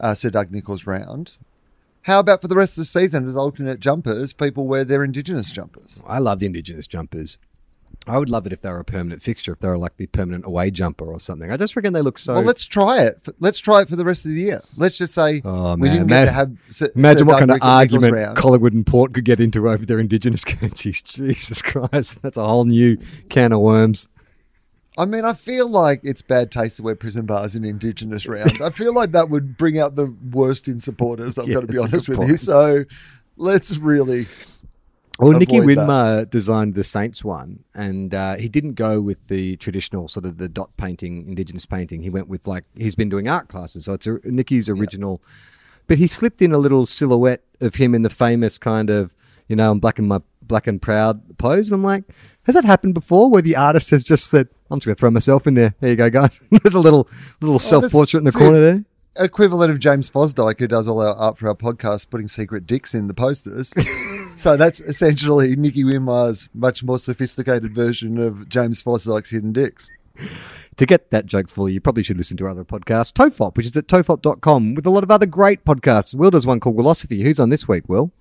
[SPEAKER 1] uh, Sir Doug Nicholls round. How about for the rest of the season as alternate jumpers? People wear their Indigenous jumpers.
[SPEAKER 2] I love the Indigenous jumpers. I would love it if they were a permanent fixture, if they were like the permanent away jumper or something. I just reckon they look so.
[SPEAKER 1] well, let's try it. Let's try it for the rest of the year. Let's just say
[SPEAKER 2] Oh,
[SPEAKER 1] we didn't get to have. Sir,
[SPEAKER 2] Imagine
[SPEAKER 1] Sir
[SPEAKER 2] what
[SPEAKER 1] Doug
[SPEAKER 2] kind of argument
[SPEAKER 1] round.
[SPEAKER 2] Collingwood and Port could get into over their Indigenous <laughs> Guernseys. Jesus Christ, that's a whole new can of worms.
[SPEAKER 1] I mean, I feel like it's bad taste to wear prison bars in Indigenous round. I feel like that would bring out the worst in supporters. I've
[SPEAKER 2] Yeah,
[SPEAKER 1] got to be honest with you. So let's really.
[SPEAKER 2] Well, Nicky
[SPEAKER 1] that.
[SPEAKER 2] Winmar designed the Saints one, and uh, he didn't go with the traditional sort of the dot painting, Indigenous painting. He went with like he's been doing art classes, so it's a, Nicky's original. But he slipped in a little silhouette of him in the famous kind of you know I'm black and my black and proud pose, and I'm like, has that happened before? Where the artist has just said, "I'm just going to throw myself in there." There you go, guys. <laughs> There's a little little oh, self portrait in the corner there.
[SPEAKER 1] Equivalent of James Fosdyke, who does all our art for our podcast, putting secret dicks in the posters. <laughs> so that's essentially Nicky Winmar's much more sophisticated version of James Fosdyke's hidden dicks.
[SPEAKER 2] To get that joke fully, you probably should listen to our other podcast, Tofop, which is at tofop.com, with a lot of other great podcasts. Will does one called Willosophy. Who's on this week, Will?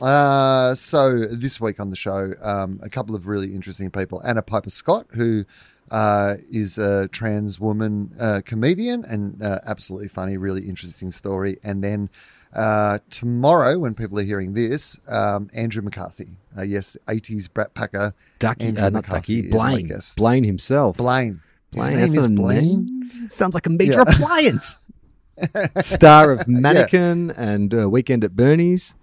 [SPEAKER 1] Uh, so this week on the show, um, a couple of really interesting people. Anna Piper Scott, who uh, is a trans woman uh, comedian and uh, absolutely funny, really interesting story. And then uh, tomorrow, when people are hearing this, um, Andrew McCarthy. Uh, yes, 80s Brat Packer.
[SPEAKER 2] Ducky,
[SPEAKER 1] Andrew
[SPEAKER 2] uh, not
[SPEAKER 1] McCarthy
[SPEAKER 2] Ducky,
[SPEAKER 1] is
[SPEAKER 2] Blaine.
[SPEAKER 1] guest.
[SPEAKER 2] Blaine himself.
[SPEAKER 1] Blaine. His name is Blaine.
[SPEAKER 2] name. Sounds like a major
[SPEAKER 1] Yeah.
[SPEAKER 2] appliance. <laughs> Star of <laughs> Mannequin and uh, Weekend at Bernie's.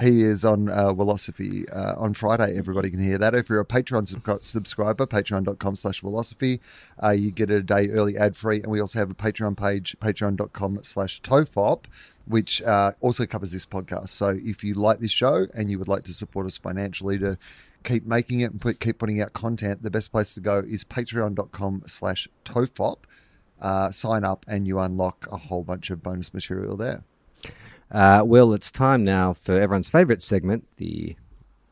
[SPEAKER 1] He is on uh, uh, on Friday. Everybody can hear that. If you're a Patreon sub- subscriber, patreon.com slash Willosophy, uh, you get it a day early ad free. And we also have a Patreon page, patreon.com slash Tofop, which uh, also covers this podcast. So if you like this show and you would like to support us financially to keep making it and put, keep putting out content, the best place to go is patreon.com slash Tofop. Uh, sign up and you unlock a whole bunch of bonus material there.
[SPEAKER 2] Uh, Will, it's time now for everyone's favorite segment, the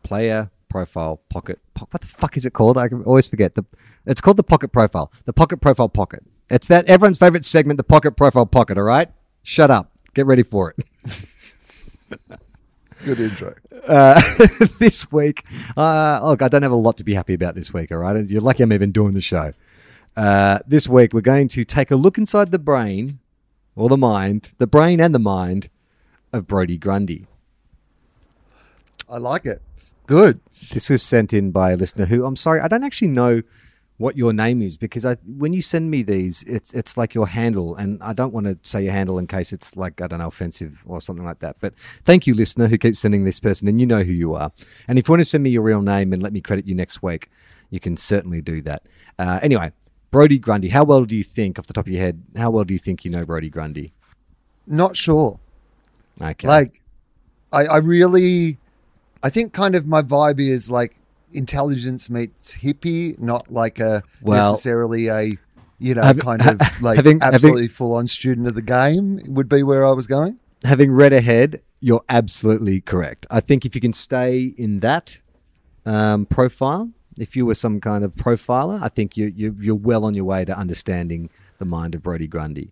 [SPEAKER 2] player profile pocket. Po- what the fuck is it called? I can always forget. The It's called the pocket profile. The pocket profile pocket. It's that everyone's favorite segment, the pocket profile pocket, all right? Shut up. Get ready for it. <laughs>
[SPEAKER 1] Good intro.
[SPEAKER 2] Uh, <laughs> this week, uh, look, I don't have a lot to be happy about this week, all right? You're lucky I'm even doing the show. Uh, this week, we're going to take a look inside the brain, or the mind, the brain and the mind of Brody Grundy.
[SPEAKER 1] I like it. Good.
[SPEAKER 2] This was sent in by a listener who, I'm sorry, I don't actually know what your name is because I, when you send me these, it's it's like your handle, and I don't want to say your handle in case it's like I don't know offensive or something like that. But thank you, listener, who keeps sending this person, and you know who you are. And if you want to send me your real name and let me credit you next week, you can certainly do that. Uh, anyway, Brody Grundy. How well do you think, off the top of your head, how well do you think you know Brody Grundy?
[SPEAKER 1] Not sure.
[SPEAKER 2] Okay.
[SPEAKER 1] Like, I, I really, I think kind of my vibe is like intelligence meets hippie, not like a
[SPEAKER 2] Well-
[SPEAKER 1] necessarily a, you know,
[SPEAKER 2] Have-
[SPEAKER 1] kind of <laughs> like
[SPEAKER 2] having-
[SPEAKER 1] absolutely full on student of the game would be where I was going.
[SPEAKER 2] having read ahead, you're absolutely correct. I think if you can stay in that um, profile, if you were some kind of profiler, I think you, you you're well on your way to understanding the mind of Brody Grundy.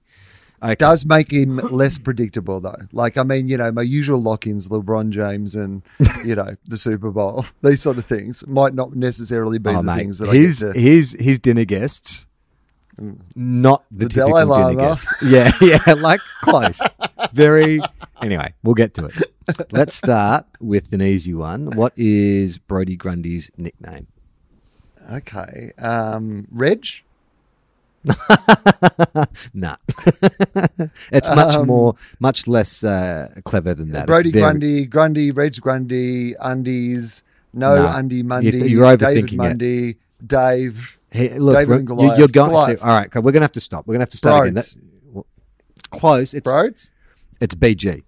[SPEAKER 2] Okay.
[SPEAKER 1] Does make him less predictable though. Like, I mean, you know, my usual lock-ins, LeBron James and <laughs> you know the Super Bowl, <laughs> these sort of things might not necessarily be
[SPEAKER 2] oh,
[SPEAKER 1] the
[SPEAKER 2] mate,
[SPEAKER 1] things that
[SPEAKER 2] his
[SPEAKER 1] I get to.
[SPEAKER 2] his his dinner guests, not the,
[SPEAKER 1] The
[SPEAKER 2] typical
[SPEAKER 1] Dalai
[SPEAKER 2] dinner
[SPEAKER 1] Lama.
[SPEAKER 2] guest. Yeah, <laughs> yeah, like close. Very. Anyway, we'll get to it. Let's start with an easy one. What is Brody Grundy's nickname?
[SPEAKER 1] Okay, um, Reg. <laughs>
[SPEAKER 2] Nah. <laughs> it's much
[SPEAKER 1] Um,
[SPEAKER 2] more, much less uh, clever than that.
[SPEAKER 1] Brody
[SPEAKER 2] very-
[SPEAKER 1] Grundy, Grundy, Reg Grundy, Undies, no. Undy Mundy,
[SPEAKER 2] You- you're overthinking
[SPEAKER 1] David
[SPEAKER 2] it.
[SPEAKER 1] Mundy, Dave.
[SPEAKER 2] Hey, look,
[SPEAKER 1] David
[SPEAKER 2] we're-
[SPEAKER 1] and
[SPEAKER 2] you-
[SPEAKER 1] Goliath.
[SPEAKER 2] you're going.
[SPEAKER 1] Goliath.
[SPEAKER 2] so- all right, we're going to have to stop. We're going to have to start again.
[SPEAKER 1] Broads.
[SPEAKER 2] That's w- close. It's
[SPEAKER 1] Broads?
[SPEAKER 2] it's BG.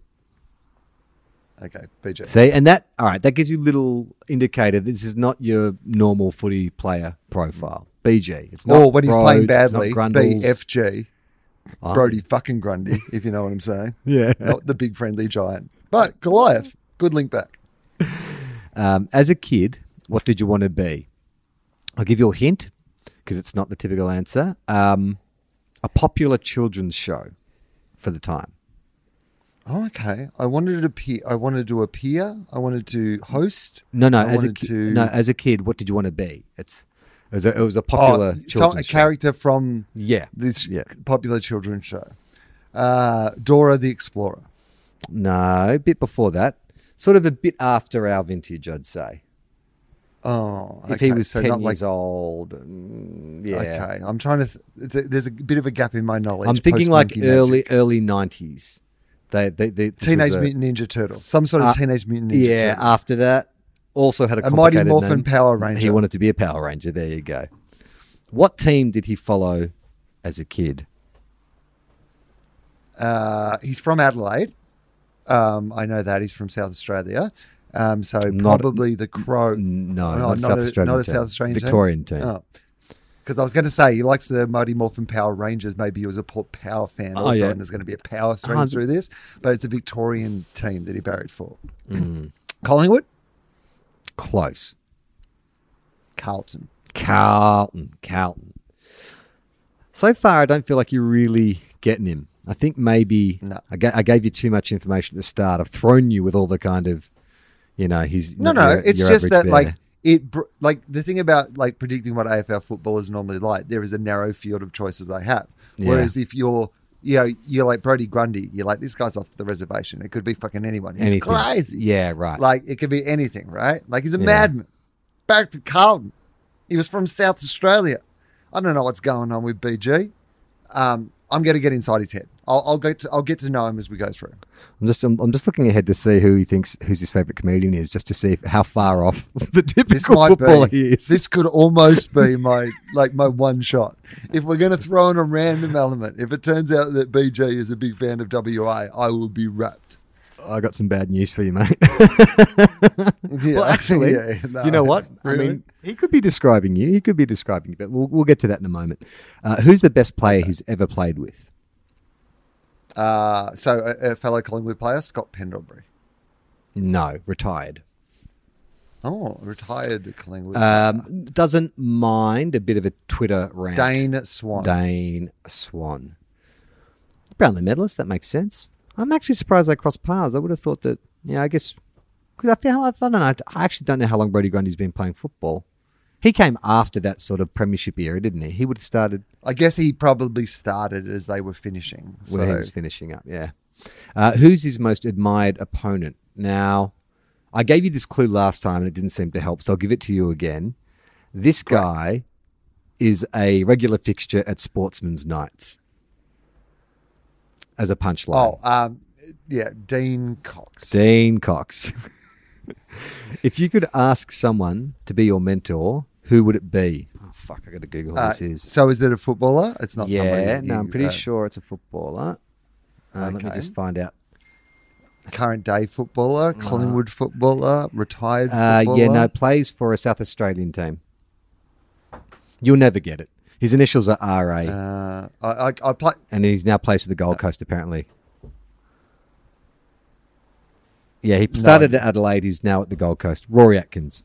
[SPEAKER 1] Okay, BJ.
[SPEAKER 2] See, and that all right. That gives you a little indicator. This is not your normal footy player profile. BG. It's not.
[SPEAKER 1] or when he's playing
[SPEAKER 2] Broads,
[SPEAKER 1] badly. BFG,
[SPEAKER 2] Oh.
[SPEAKER 1] Brody fucking Grundy, if you know what I'm saying. <laughs>
[SPEAKER 2] Yeah.
[SPEAKER 1] Not the big friendly giant. But Goliath, good link back.
[SPEAKER 2] Um, as a kid, what did you want to be? I'll give you a hint because it's not the typical answer. Um, a popular children's show for the time.
[SPEAKER 1] Oh, okay. I wanted to appear. I wanted to appear. I wanted to host.
[SPEAKER 2] No, no.
[SPEAKER 1] I
[SPEAKER 2] as a ki-
[SPEAKER 1] to-
[SPEAKER 2] no, as a kid, what did you want to be? It's it was a, it was a popular
[SPEAKER 1] Oh, so
[SPEAKER 2] children's
[SPEAKER 1] a
[SPEAKER 2] show.
[SPEAKER 1] character from
[SPEAKER 2] Yeah,
[SPEAKER 1] this
[SPEAKER 2] Yeah.
[SPEAKER 1] popular children's show. Uh, Dora the Explorer.
[SPEAKER 2] No, a bit before that. Sort of a bit after our vintage, I'd say.
[SPEAKER 1] Oh,
[SPEAKER 2] If he was
[SPEAKER 1] so
[SPEAKER 2] ten years
[SPEAKER 1] like-
[SPEAKER 2] old, mm, yeah.
[SPEAKER 1] Okay, I'm trying to. Th- th- there's a bit of a gap in my knowledge.
[SPEAKER 2] I'm thinking like early
[SPEAKER 1] Magic.
[SPEAKER 2] early nineties. They, they, they
[SPEAKER 1] Teenage
[SPEAKER 2] a-
[SPEAKER 1] Mutant Ninja Turtle, some sort of
[SPEAKER 2] Uh,
[SPEAKER 1] Teenage Mutant Ninja turtle.
[SPEAKER 2] Yeah,
[SPEAKER 1] Turtle.
[SPEAKER 2] after that, also had a,
[SPEAKER 1] A Mighty Morphin
[SPEAKER 2] name.
[SPEAKER 1] Power Ranger.
[SPEAKER 2] He wanted to be a Power Ranger. There you go. What team did he follow as a kid?
[SPEAKER 1] Uh, he's from Adelaide. Um, I know that he's from South Australia. Um, so
[SPEAKER 2] Not-
[SPEAKER 1] probably the Crow.
[SPEAKER 2] No,
[SPEAKER 1] Oh,
[SPEAKER 2] not,
[SPEAKER 1] not
[SPEAKER 2] South
[SPEAKER 1] a-
[SPEAKER 2] Australian
[SPEAKER 1] not a. South Australian team?
[SPEAKER 2] Victorian team.
[SPEAKER 1] Oh. Because I was going to say he likes the Mighty Morphin Power Rangers. Maybe he was a Port Power fan
[SPEAKER 2] Oh,
[SPEAKER 1] also,
[SPEAKER 2] yeah.
[SPEAKER 1] and there's going to be a power stream
[SPEAKER 2] Oh,
[SPEAKER 1] through this. But it's a Victorian team that he barracks for.
[SPEAKER 2] Mm. <clears throat>
[SPEAKER 1] Collingwood,
[SPEAKER 2] Close.
[SPEAKER 1] Carlton.
[SPEAKER 2] Carlton. Carlton. So far, I don't feel like you're really getting him. I think maybe
[SPEAKER 1] No.
[SPEAKER 2] I, ga- I gave you too much information at the start. I've thrown you with all the kind of, you know, he's
[SPEAKER 1] No, no,
[SPEAKER 2] your-
[SPEAKER 1] it's
[SPEAKER 2] your
[SPEAKER 1] just that
[SPEAKER 2] bear.
[SPEAKER 1] like it br- like the thing about like predicting what AFL football is normally like. There is a narrow field of choices they have.
[SPEAKER 2] Yeah.
[SPEAKER 1] Whereas if you're you know, you're like Brody Grundy, you're like this guy's off the reservation. It could be fucking anyone. He's
[SPEAKER 2] Anything.
[SPEAKER 1] crazy.
[SPEAKER 2] Yeah, right.
[SPEAKER 1] Like it could be anything, right? Like he's a
[SPEAKER 2] Yeah.
[SPEAKER 1] madman. Back for Carlton. He was from South Australia. I don't know what's going on with BG. Um, I'm going to get inside his head. I'll, I'll get to I'll get to know him as we go through.
[SPEAKER 2] I'm just I'm, I'm just looking ahead to see who he thinks who's his favorite comedian is, just to see if, how far off <laughs> the typical footballer
[SPEAKER 1] be.
[SPEAKER 2] he is.
[SPEAKER 1] This could almost be <laughs> my like my one shot. If we're going to throw in a random element, if it turns out that BG is a big fan of WA, I will be wrapped.
[SPEAKER 2] I got some bad news for you, mate. <laughs>
[SPEAKER 1] Yeah,
[SPEAKER 2] well, actually,
[SPEAKER 1] yeah, no.
[SPEAKER 2] you know what? I mean, he could be describing you. He could be describing you, but we'll, we'll get to that in a moment. Uh, who's the best player he's ever played with?
[SPEAKER 1] Uh, so a, a fellow Collingwood player, Scott Pendlebury.
[SPEAKER 2] No, retired.
[SPEAKER 1] Oh, retired Collingwood.
[SPEAKER 2] Um, doesn't mind a bit of a Twitter rant.
[SPEAKER 1] Dane Swan.
[SPEAKER 2] Dane Swan. Brownlow medalist, that makes sense. I'm actually surprised they crossed paths. I would have thought that, yeah, I guess, because I feel, I don't know, I actually don't know how long Brody Grundy's been playing football. He came after that sort of premiership era, didn't he? He would have started
[SPEAKER 1] I guess he probably started as they were finishing. So
[SPEAKER 2] when he was finishing up, yeah. Uh, who's his most admired opponent? Now, I gave you this clue last time and it didn't seem to help, so I'll give it to you again. This guy is a regular fixture at Sportsman's Nights as a punchline.
[SPEAKER 1] oh, um, yeah, Dean Cox.
[SPEAKER 2] Dean Cox. <laughs> if you could ask someone to be your mentor, who would it be? Oh fuck! I got to Google who
[SPEAKER 1] Uh,
[SPEAKER 2] this is.
[SPEAKER 1] So is it a footballer? It's not somebody.
[SPEAKER 2] yeah, no, I'm pretty
[SPEAKER 1] uh,
[SPEAKER 2] sure it's a footballer. Uh, Let me just find out.
[SPEAKER 1] Current day footballer, Collingwood footballer, retired
[SPEAKER 2] Uh,
[SPEAKER 1] footballer.
[SPEAKER 2] yeah, no, plays for a South Australian team. You'll never get it. His initials are RA,
[SPEAKER 1] Uh, I, I, I play.
[SPEAKER 2] and he's now plays for the Gold Coast. Apparently, yeah, he started at Adelaide. He's now at the Gold Coast. Rory Atkins.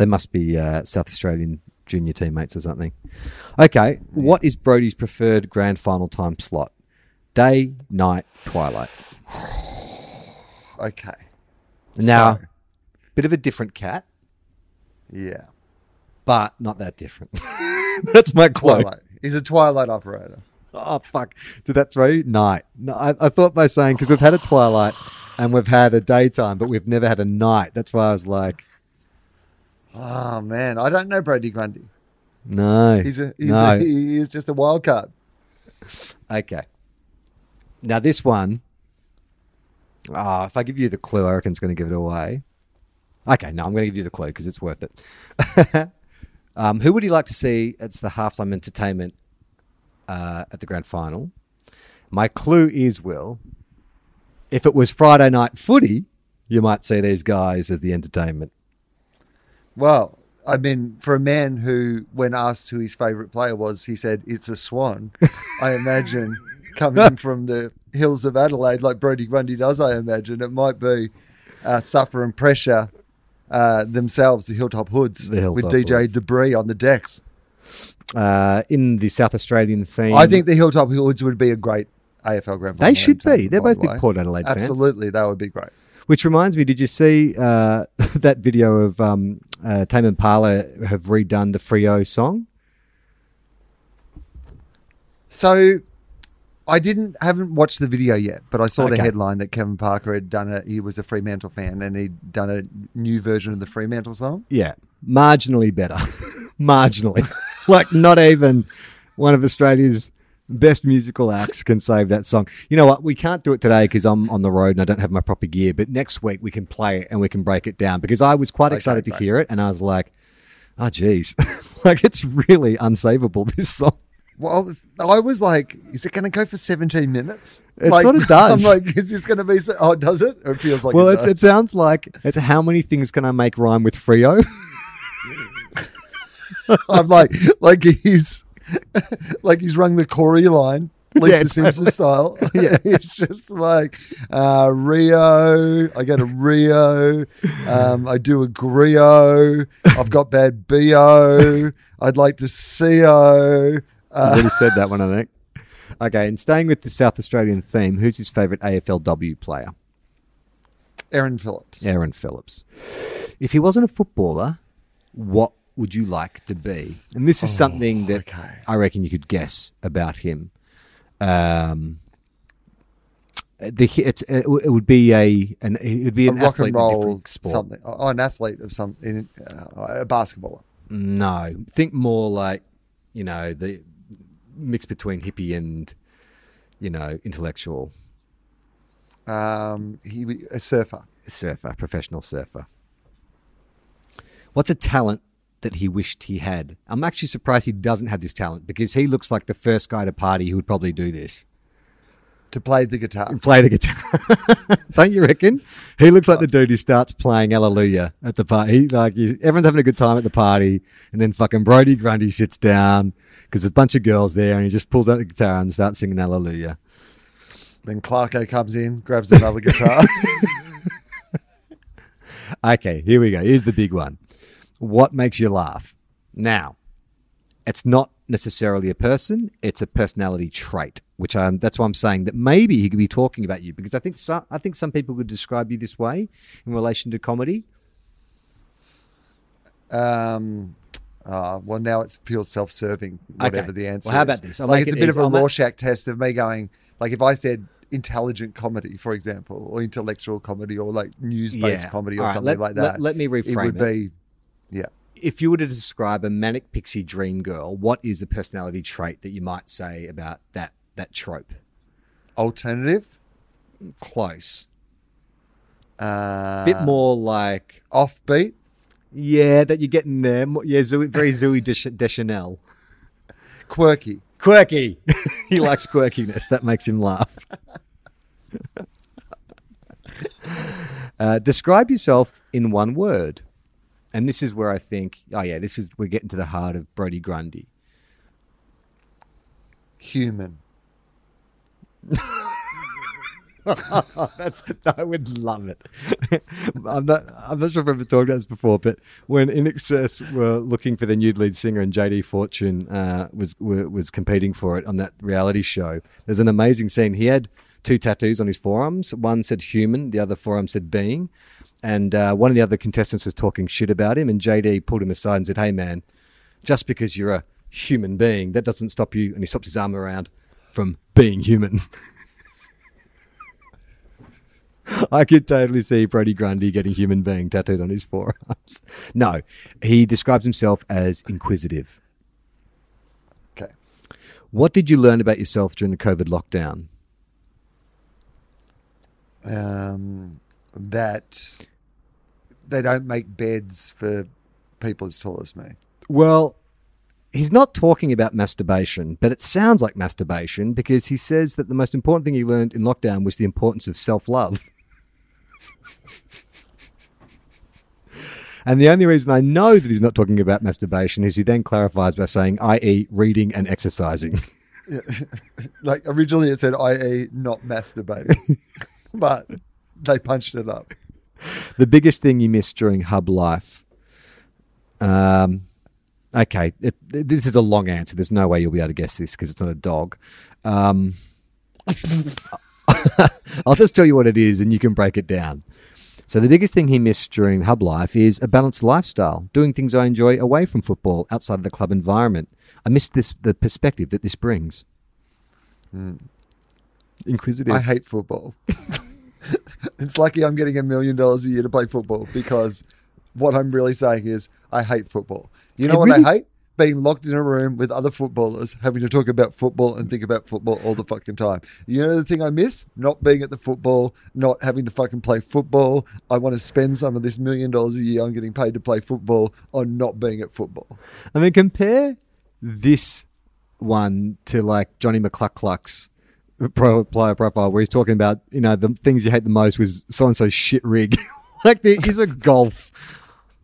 [SPEAKER 2] They must be uh, South Australian junior teammates or something. Okay, what is Brody's preferred grand final time slot? Day, night, twilight. <sighs>
[SPEAKER 1] Okay.
[SPEAKER 2] Now,
[SPEAKER 1] So,
[SPEAKER 2] bit of a different cat,
[SPEAKER 1] yeah.
[SPEAKER 2] but not that different. <laughs> That's my quote.
[SPEAKER 1] Twilight. He's a Twilight operator.
[SPEAKER 2] Oh fuck! Did that throw you? Night. No, I, I thought by saying because we've had a twilight and we've had a daytime, but we've never had a night. That's why I was like,
[SPEAKER 1] Oh man, I don't know Brody Grundy.
[SPEAKER 2] no,
[SPEAKER 1] He's a he's
[SPEAKER 2] no.
[SPEAKER 1] a, he is just a wild card.
[SPEAKER 2] okay. Now this one, oh, if I give you the clue, I reckon it's going to give it away. Okay, no, I'm going to give you the clue because it's worth it. <laughs> um, who would you like to see at the halftime entertainment uh, at the grand final? My clue is Will. If it was Friday night footy, you might see these guys as the entertainment.
[SPEAKER 1] Well, I mean, for a man who, when asked who his favourite player was, he said it's a swan. I imagine <laughs> coming from the hills of Adelaide, like Brody Grundy does. I imagine it might be uh, suffering pressure uh, themselves, the Hilltop Hoods,
[SPEAKER 2] The Hilltop
[SPEAKER 1] with DJ
[SPEAKER 2] Hoods.
[SPEAKER 1] Debris on the decks.
[SPEAKER 2] Uh, in the South Australian theme,
[SPEAKER 1] I think the Hilltop Hoods would be a great AFL Grand Final.
[SPEAKER 2] They should be. They're both
[SPEAKER 1] the
[SPEAKER 2] big. Port Adelaide fans.
[SPEAKER 1] Absolutely, that would be great.
[SPEAKER 2] Which reminds me, did you see uh, <laughs> that video of um, uh, Tame Impala have redone the Freo song?
[SPEAKER 1] So I didn't haven't watched the video yet, but I saw the headline that Kevin Parker had done a he was a Fremantle fan and he'd done a new version of the Fremantle song.
[SPEAKER 2] Yeah, marginally better. <laughs> marginally. <laughs> like, not even one of Australia's best musical acts can save that song. You know what? We can't do it today because I'm on the road and I don't have my proper gear, but next week we can play it and we can break it down because I was quite
[SPEAKER 1] Okay,
[SPEAKER 2] excited to
[SPEAKER 1] great.
[SPEAKER 2] hear it and I was like, ah, oh, geez. <laughs> like, it's really unsavable, this song.
[SPEAKER 1] Well, I was like, is it going to go for 17 minutes?
[SPEAKER 2] It's
[SPEAKER 1] like,
[SPEAKER 2] what <laughs> it does.
[SPEAKER 1] I'm like, is this going to be? So, oh, does it? Or it feels like.
[SPEAKER 2] well,
[SPEAKER 1] it
[SPEAKER 2] it sounds like it's how many things can I make rhyme with Freo? <laughs>
[SPEAKER 1] I'm like, like he's, <laughs> like he's rung the Corey line, Lisa <laughs>
[SPEAKER 2] Yeah,
[SPEAKER 1] Simpson
[SPEAKER 2] totally.
[SPEAKER 1] style. Yeah, it's just like uh, Rio. I go to Rio. Um, I do a Grio. I've got bad bo. I'd like to see o.
[SPEAKER 2] I already said that one, I think. Okay, and staying with the South Australian theme, who's his favourite AFLW player?
[SPEAKER 1] Erin Phillips.
[SPEAKER 2] Erin Phillips. If he wasn't a footballer, what would you like to be? And this is something that
[SPEAKER 1] okay.
[SPEAKER 2] I reckon you could guess about him. Um, the it's it would be a an it would be
[SPEAKER 1] A
[SPEAKER 2] an
[SPEAKER 1] rock
[SPEAKER 2] athlete
[SPEAKER 1] and roll
[SPEAKER 2] different sport.
[SPEAKER 1] something. Oh, an athlete of some in uh, a basketballer.
[SPEAKER 2] No, think more like you know the mix between hippie and you know intellectual
[SPEAKER 1] Um, he a surfer.
[SPEAKER 2] surfer, professional surfer. What's a talent that he wished he had? I'm actually surprised he doesn't have this talent because he looks like the first guy to party who would probably do this.
[SPEAKER 1] To play the guitar.
[SPEAKER 2] Play the guitar. <laughs> Don't you reckon? He looks like the dude who starts playing Hallelujah at the party. He, like everyone's having a good time at the party, and then fucking Brody Grundy sits down because there's a bunch of girls there, and he just pulls out the guitar and starts singing Hallelujah.
[SPEAKER 1] Then Clarko comes in, grabs another guitar. <laughs>
[SPEAKER 2] Okay, here we go. Here's the big one. What makes you laugh? Now, it's not necessarily a person; it's a personality trait. Which um, that's why I'm saying that maybe he could be talking about you because I think some, I think some people would describe you this way in relation to comedy.
[SPEAKER 1] Um, uh, well, now it feels self-serving. Whatever the answer.
[SPEAKER 2] Well, how
[SPEAKER 1] is.
[SPEAKER 2] about this? I'll
[SPEAKER 1] like it's a bit
[SPEAKER 2] easy.
[SPEAKER 1] of a
[SPEAKER 2] ma-
[SPEAKER 1] Rorschach test of me going. Like if I said intelligent comedy, for example, or intellectual comedy, or like news-based
[SPEAKER 2] Yeah.
[SPEAKER 1] comedy, or
[SPEAKER 2] right,
[SPEAKER 1] something
[SPEAKER 2] let-
[SPEAKER 1] like that.
[SPEAKER 2] let me reframe It
[SPEAKER 1] would
[SPEAKER 2] it.
[SPEAKER 1] be, yeah.
[SPEAKER 2] If you were to describe a manic pixie dream girl, what is a personality trait that you might say about that that trope?
[SPEAKER 1] Alternative.
[SPEAKER 2] Close,
[SPEAKER 1] Uh,
[SPEAKER 2] bit more like
[SPEAKER 1] offbeat.
[SPEAKER 2] Yeah, that you're getting there. Yeah, Zooey, very Zooey <laughs> Desch- Deschanel.
[SPEAKER 1] Quirky.
[SPEAKER 2] Quirky. <laughs> he likes quirkiness. That makes him laugh. <laughs> uh, describe yourself in one word. And this is where I think, oh yeah, this is we're getting to the heart of Brody Grundy.
[SPEAKER 1] Human. <laughs>
[SPEAKER 2] That's I would love it. I'm not I'm not sure if I've ever talked about this before, but when INXS were looking for the new lead singer and JD Fortune uh, was were, was competing for it on that reality show, there's an amazing scene. He had two tattoos on his forearms. One said human, the other forearm said being. And uh, one of the other contestants was talking shit about him, and JD pulled him aside and said, "Hey man, just because you're a human being, that doesn't stop you." And he stops his arm around from being human. <laughs> I could totally see Brody Grundy getting human being tattooed on his forearms. <laughs> No, he describes himself as inquisitive.
[SPEAKER 1] Okay.
[SPEAKER 2] What did you learn about yourself during the COVID lockdown?
[SPEAKER 1] Um, that they don't make beds for people as tall as me.
[SPEAKER 2] Well, he's not talking about masturbation, but it sounds like masturbation because he says that the most important thing he learned in lockdown was the importance of self love. and the only reason I know that he's not talking about masturbation is he then clarifies by saying, i.e., reading and exercising. <laughs> <laughs>
[SPEAKER 1] Like originally it said IE not masturbating, <laughs> but they punched it up. <laughs>
[SPEAKER 2] the biggest thing you missed during hub life. Um, okay, it, this is a long answer. There's no way you'll be able to guess this because it's not a dog. Um, <laughs> I'll just tell you what it is, and you can break it down. So the biggest thing he missed during hub life is a balanced lifestyle, doing things I enjoy away from football, outside of the club environment. I missed this the perspective that this brings. Inquisitive.
[SPEAKER 1] I hate football. <laughs> <laughs> it's lucky I'm getting a million dollars a year to play football because what I'm really saying is I hate football. You know
[SPEAKER 2] It
[SPEAKER 1] what
[SPEAKER 2] really-
[SPEAKER 1] I hate? Being locked in a room with other footballers, having to talk about football and think about football all the fucking time. You know the thing I miss? Not being at the football, not having to fucking play football. I want to spend some of this million dollars a year I'm getting paid to play football on not being at football.
[SPEAKER 2] I mean, compare this one to like Johnny McCluckluck's pro player profile, where he's talking about you know the things you hate the most was so and so shit rig. <laughs> like there is a gulf,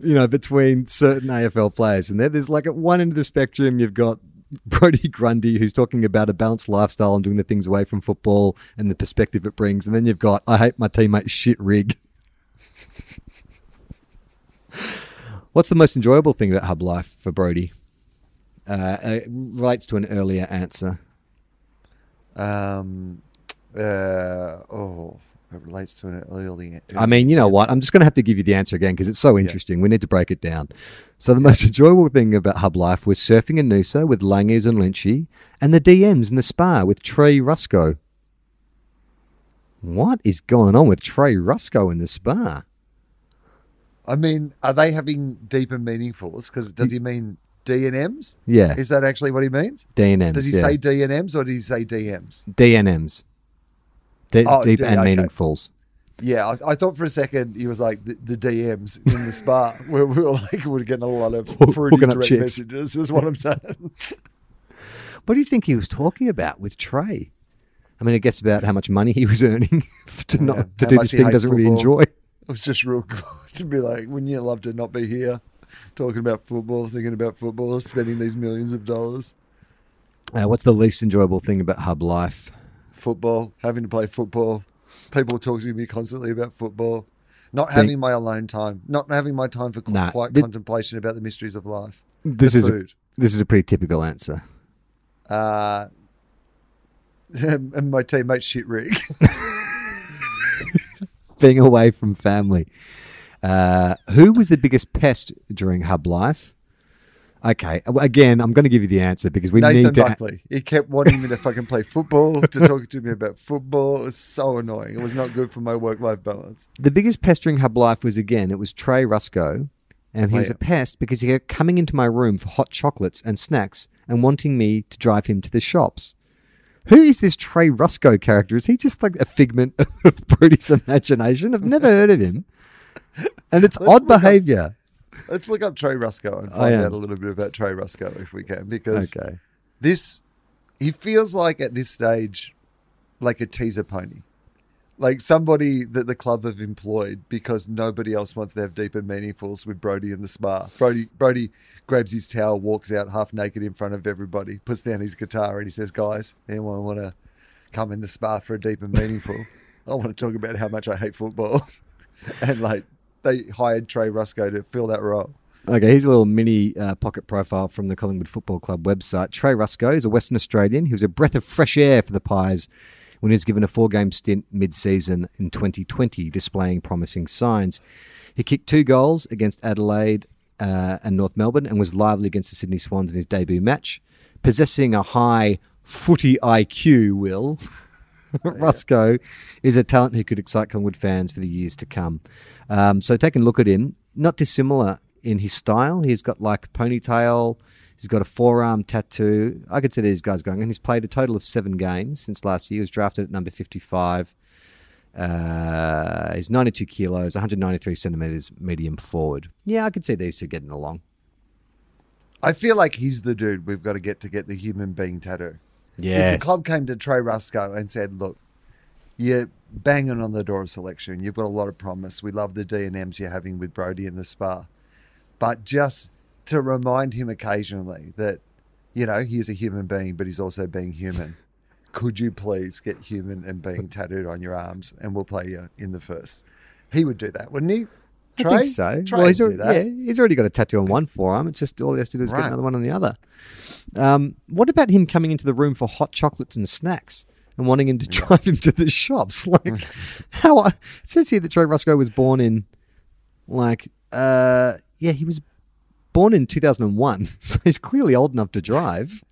[SPEAKER 2] you know, between certain AFL players, and there, there's like at one end of the spectrum you've got. <laughs> Brody Grundy, who's talking about a balanced lifestyle and doing the things away from football and the perspective it brings. And then you've got, I hate my teammate shit rig. <laughs> What's the most enjoyable thing about hub life for Brody? Uh, it relates to an earlier answer.
[SPEAKER 1] Um, uh, oh, it relates to an early.
[SPEAKER 2] I mean, you know what? I'm just going to have to give you the answer again because it's so interesting. We need to break it down. So the most enjoyable thing about Hub Life was surfing in Noosa with Langers and Lynchy and the DMs in the spa with Trey Ruscoe. What is going on with Trey Ruscoe in the spa?
[SPEAKER 1] I mean, are they having deeper meaningfuls? Because does he mean D and M's?
[SPEAKER 2] Yeah,
[SPEAKER 1] Is that actually what he means?
[SPEAKER 2] DNMs.
[SPEAKER 1] Does he
[SPEAKER 2] yeah.
[SPEAKER 1] say D and M's or does he say DMs?
[SPEAKER 2] DNMs? De-
[SPEAKER 1] Oh,
[SPEAKER 2] deep
[SPEAKER 1] D-
[SPEAKER 2] and
[SPEAKER 1] okay.
[SPEAKER 2] meaningfuls.
[SPEAKER 1] Yeah, I, I thought for a second he was like the, the DMs in the spa <laughs> where we were like we were getting a lot of fruity direct
[SPEAKER 2] chicks.
[SPEAKER 1] messages. Is what I'm saying. <laughs>
[SPEAKER 2] What do you think he was talking about with Trey? I mean, I guess about how much money he was earning <laughs> to
[SPEAKER 1] Yeah,
[SPEAKER 2] not to do this thing he doesn't really enjoy.
[SPEAKER 1] It was just real good to be like, wouldn't you love to not be here, talking about football, thinking about football, spending these millions of dollars,
[SPEAKER 2] Uh, what's the least enjoyable thing about Hub Life?
[SPEAKER 1] football, having to play football, people talking to me constantly about football, not
[SPEAKER 2] Think-
[SPEAKER 1] having my alone time, not having my time for
[SPEAKER 2] Nah,
[SPEAKER 1] quiet
[SPEAKER 2] thi-
[SPEAKER 1] contemplation about the mysteries of life.
[SPEAKER 2] This
[SPEAKER 1] The
[SPEAKER 2] is a, this is a pretty typical answer.
[SPEAKER 1] Uh, <laughs> and my teammate shit rig. <laughs>
[SPEAKER 2] Being away from family. Uh, who was the biggest pest during Hub Life? Okay, again, I'm going to give you the answer because we
[SPEAKER 1] Nathan
[SPEAKER 2] need to.
[SPEAKER 1] Buckley. He kept wanting me to fucking play football, to talk to me about football. It was so annoying. It was not good for my work life balance.
[SPEAKER 2] The biggest pest during Hub Life was again, it was Trey Ruscoe, and he
[SPEAKER 1] Oh,
[SPEAKER 2] was
[SPEAKER 1] yeah.
[SPEAKER 2] a pest because he kept coming into my room for hot chocolates and snacks and wanting me to drive him to the shops. Who is this Trey Ruscoe character? Is he just like a figment <laughs> of Brody's imagination? I've never heard of him. And it's
[SPEAKER 1] Let's
[SPEAKER 2] odd
[SPEAKER 1] look up-
[SPEAKER 2] behavior.
[SPEAKER 1] Let's look up Trey Ruscoe and
[SPEAKER 2] I
[SPEAKER 1] find out a little bit about Trey Ruscoe if we can, because
[SPEAKER 2] Okay.
[SPEAKER 1] this he feels like at this stage like a teaser pony. Like somebody that the club have employed because nobody else wants to have deep and meaningfuls with brody in the spa. Brody brody grabs his towel walks out half naked in front of everybody puts down his guitar and he says guys anyone want to come in the spa for a deep and meaningful? <laughs> I want to talk about how much i hate football <laughs> <laughs> and like they hired trey ruscoe to fill that role
[SPEAKER 2] Okay, here's a little mini uh, pocket profile from the Collingwood Football Club website. Trey Ruscoe is a Western Australian. He was a breath of fresh air for the Pies when he was given a four game stint mid season in 2020, displaying promising signs. He kicked two goals against Adelaide uh, and North Melbourne and was lively against the Sydney Swans in his debut match. Possessing a high footy IQ, Will. <laughs> <laughs> Ruscoe is a talent who could excite Collingwood fans for the years to come. Um, so, taking a look at him, not dissimilar in his style. He's got like ponytail. He's got a forearm tattoo. I could see these guys going. And he's played a total of seven games since last year. He was drafted at number 55. Uh, he's 92 kilos, 193 centimeters, medium forward. Yeah, I could see these two getting along.
[SPEAKER 1] I feel like he's the dude we've got to get to get the human being tattoo. If the club came to Trey Ruscoe and said, "Look, you're banging on the door of selection. You've got a lot of promise. We love the D and M's you're having with Brody in the spa, but just to remind him occasionally that you know he's a human being, but he's also being human. Could you please get human and being tattooed on your arms, and we'll play you in the first? He would do that, wouldn't he? Trey?
[SPEAKER 2] I think so.
[SPEAKER 1] Trey
[SPEAKER 2] well, he's already, yeah, he's already got a tattoo on one forearm. It's just all he has to do is
[SPEAKER 1] Right.
[SPEAKER 2] get another one on the other. Um, what about him coming into the room for hot chocolates and snacks and wanting him to drive him to the shops? <laughs> Like, <laughs> how? I, it says here that Trey Ruscoe was born in, like, uh, yeah, he was born in 2001, <laughs> so he's clearly old enough to drive.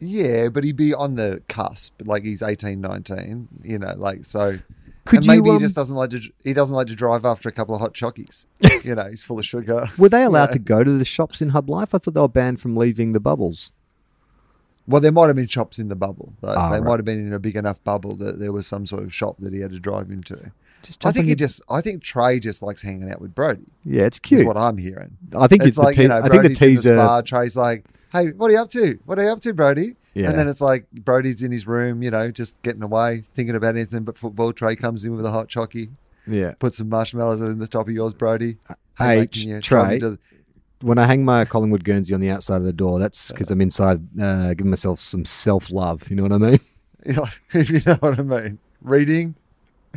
[SPEAKER 1] Yeah, but he'd be on the cusp, like he's 18, 19, you know, like so.
[SPEAKER 2] Could
[SPEAKER 1] and
[SPEAKER 2] you,
[SPEAKER 1] maybe
[SPEAKER 2] um,
[SPEAKER 1] he just doesn't like to. He doesn't like to drive after a couple of hot chockies. <laughs> you know, he's full of sugar.
[SPEAKER 2] Were they allowed to go to the shops in Hub Life? I thought they were banned from leaving the bubbles.
[SPEAKER 1] Well, there might have been shops in the bubble. Though.
[SPEAKER 2] Ah,
[SPEAKER 1] they
[SPEAKER 2] right.
[SPEAKER 1] might have been in a big enough bubble that there was some sort of shop that he had to drive
[SPEAKER 2] into.
[SPEAKER 1] I think he
[SPEAKER 2] in-
[SPEAKER 1] just. I think Trey just likes hanging out with Brody.
[SPEAKER 2] Yeah, it's cute.
[SPEAKER 1] what I'm hearing.
[SPEAKER 2] I think
[SPEAKER 1] it's
[SPEAKER 2] it's
[SPEAKER 1] like
[SPEAKER 2] te-
[SPEAKER 1] you know,
[SPEAKER 2] I think the
[SPEAKER 1] Brody's
[SPEAKER 2] teaser-
[SPEAKER 1] spa, Trey's like, "Hey, what are you up to? What are you up to, Brody?"
[SPEAKER 2] Yeah.
[SPEAKER 1] And then it's like Brody's in his room, you know, just getting away, thinking about anything but football. Trey comes in with a hot chocky,
[SPEAKER 2] Yeah.
[SPEAKER 1] put some marshmallows in the top of yours, Brody.
[SPEAKER 2] Hey,
[SPEAKER 1] mate, you
[SPEAKER 2] Trey.
[SPEAKER 1] the-
[SPEAKER 2] when I hang my Collingwood Guernsey on the outside of the door, that's because I'm inside uh, giving myself some self love. You know what I mean? <laughs> <laughs>
[SPEAKER 1] know, if you know what I mean, reading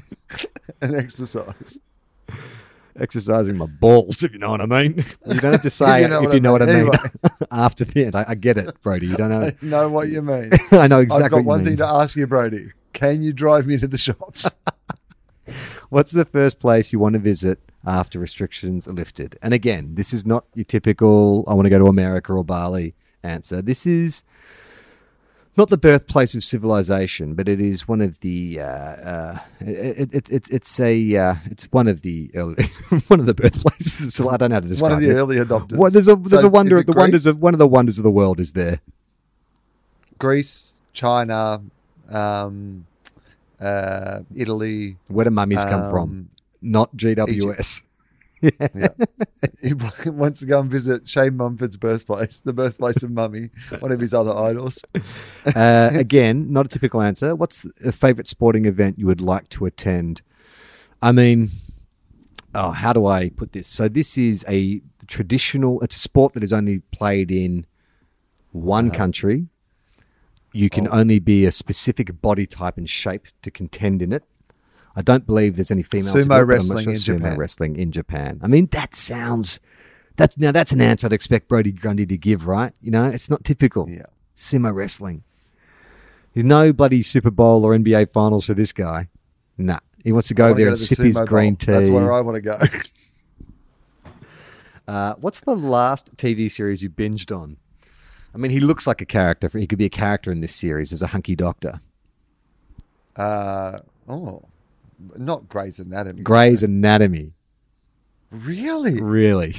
[SPEAKER 1] <laughs> and exercise.
[SPEAKER 2] Exercising my balls, if you know what I mean. <laughs> You don't have to say
[SPEAKER 1] you
[SPEAKER 2] it
[SPEAKER 1] know
[SPEAKER 2] if you
[SPEAKER 1] I
[SPEAKER 2] know what I
[SPEAKER 1] mean. <laughs>
[SPEAKER 2] After the end, I, I get it, Brody. You don't know. <laughs>
[SPEAKER 1] I know what you mean.
[SPEAKER 2] I know exactly.
[SPEAKER 1] I've got one thing to ask you, Brody. Can you drive me to the shops?
[SPEAKER 2] What's the first place you want to visit after restrictions are lifted? And again, this is not your typical "I want to go to America or Bali" answer. This is not the birthplace of civilization, but it is one of the. Uh, uh, it, it, it, it's a. Uh, it's one of the early, <laughs> one of the birthplaces. So I don't know how to describe
[SPEAKER 1] one of the
[SPEAKER 2] it.
[SPEAKER 1] early adopters.
[SPEAKER 2] What, there's a there's
[SPEAKER 1] So
[SPEAKER 2] a wonder of
[SPEAKER 1] it
[SPEAKER 2] the wonders of one of the wonders of the world is there.
[SPEAKER 1] Greece, China, um, uh, Italy.
[SPEAKER 2] Where do mummies come from?
[SPEAKER 1] um,
[SPEAKER 2] Not GWS.
[SPEAKER 1] Yeah. he <laughs> wants to go and visit Shane Mumford's birthplace, the birthplace of Mummy, one of his other idols. <laughs>
[SPEAKER 2] uh, again, not a typical answer. What's a favorite sporting event you would like to attend? I mean, oh, how do I put this? So this is a traditional. It's a sport that is only played in one country. You can
[SPEAKER 1] Oh.
[SPEAKER 2] only be a specific body type and shape to contend in it. I don't believe there's any females.
[SPEAKER 1] Sumo
[SPEAKER 2] do it, but I'm not
[SPEAKER 1] wrestling in
[SPEAKER 2] Sumo
[SPEAKER 1] Japan.
[SPEAKER 2] wrestling in Japan. I mean, that sounds. That's now that's an answer I'd expect Brody Grundy to give, right? You know, it's not typical
[SPEAKER 1] Yeah.
[SPEAKER 2] sumo wrestling. There's no bloody Super Bowl or NBA finals for this guy. Nah. He wants to go there
[SPEAKER 1] to
[SPEAKER 2] and
[SPEAKER 1] the
[SPEAKER 2] sip his
[SPEAKER 1] Sumo
[SPEAKER 2] green
[SPEAKER 1] Bowl.
[SPEAKER 2] tea.
[SPEAKER 1] That's where I want to go. <laughs>
[SPEAKER 2] uh, what's the last TV series you binged on? I mean, he looks like a character. He could be a character in this series as a hunky doctor.
[SPEAKER 1] Uh, oh, not Grey's Anatomy.
[SPEAKER 2] Grey's Anatomy.
[SPEAKER 1] Really?
[SPEAKER 2] Really?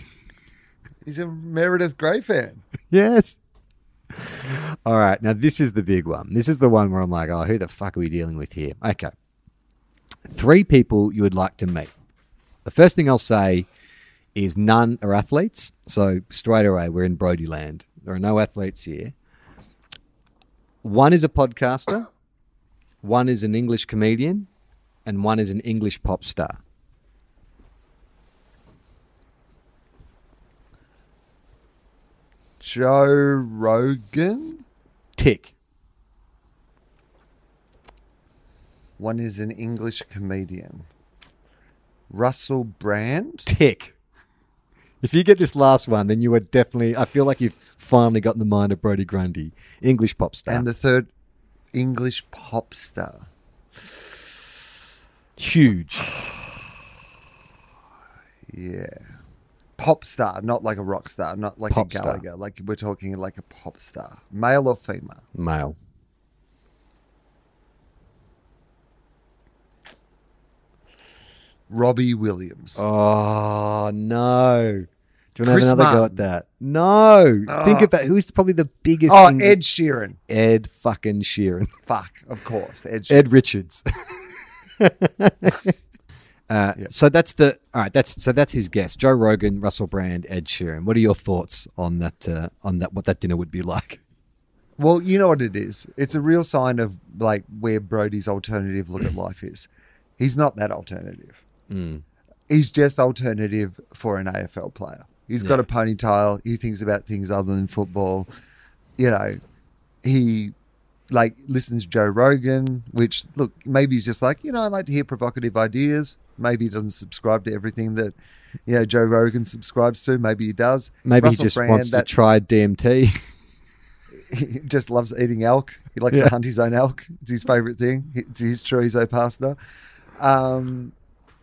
[SPEAKER 1] He's a Meredith Grey fan.
[SPEAKER 2] yes. All right. Now, this is the big one. This is the one where I'm like, oh, who the fuck are we dealing with here? Okay. Three people you would like to meet. The first thing I'll say is none are athletes. So straight away, we're in Brody land. There are no athletes here. One is a podcaster, one is an English comedian, and one is an English pop star.
[SPEAKER 1] Joe Rogan.
[SPEAKER 2] Tick.
[SPEAKER 1] One is an English comedian. Russell Brand.
[SPEAKER 2] Tick. If you get this last one, then you are definitely. I feel like you've finally got the mind of Brody Grundy, English pop star.
[SPEAKER 1] And the third, English pop star.
[SPEAKER 2] Huge. <sighs>
[SPEAKER 1] Yeah. Pop star, not like a rock star, not like
[SPEAKER 2] Pop
[SPEAKER 1] a
[SPEAKER 2] star.
[SPEAKER 1] Gallagher. Like we're talking like a pop star. Male or female?
[SPEAKER 2] Male.
[SPEAKER 1] Robbie Williams.
[SPEAKER 2] Oh no! Do you want
[SPEAKER 1] Chris
[SPEAKER 2] to have another go at that? No. Think oh. about who's probably the biggest.
[SPEAKER 1] oh,
[SPEAKER 2] Eng-
[SPEAKER 1] Ed Sheeran.
[SPEAKER 2] Ed fucking Sheeran.
[SPEAKER 1] Fuck, of course. Ed Sheeran.
[SPEAKER 2] Ed Richards. <laughs> <laughs> uh, So that's the all right. That's so that's his guess. Joe Rogan, Russell Brand, Ed Sheeran. What are your thoughts on that? Uh, on that? What that dinner would be like?
[SPEAKER 1] Well, you know what it is. It's a real sign of like where Brody's alternative look at <clears throat> life is. He's not that alternative. He's just alternative for an AFL player. He's got a ponytail. He thinks about things other than football. You know, he like listens to Joe Rogan, which look maybe he's just like you know I like to hear provocative ideas. Maybe he doesn't subscribe to everything that you know Joe Rogan subscribes to. Maybe he does.
[SPEAKER 2] Maybe
[SPEAKER 1] Russell
[SPEAKER 2] he just
[SPEAKER 1] Brand,
[SPEAKER 2] wants
[SPEAKER 1] that-
[SPEAKER 2] to try DMT. <laughs>
[SPEAKER 1] he just loves eating elk. He likes
[SPEAKER 2] Yeah.
[SPEAKER 1] to hunt his own elk. It's his favorite thing. It's his chorizo pasta. Um,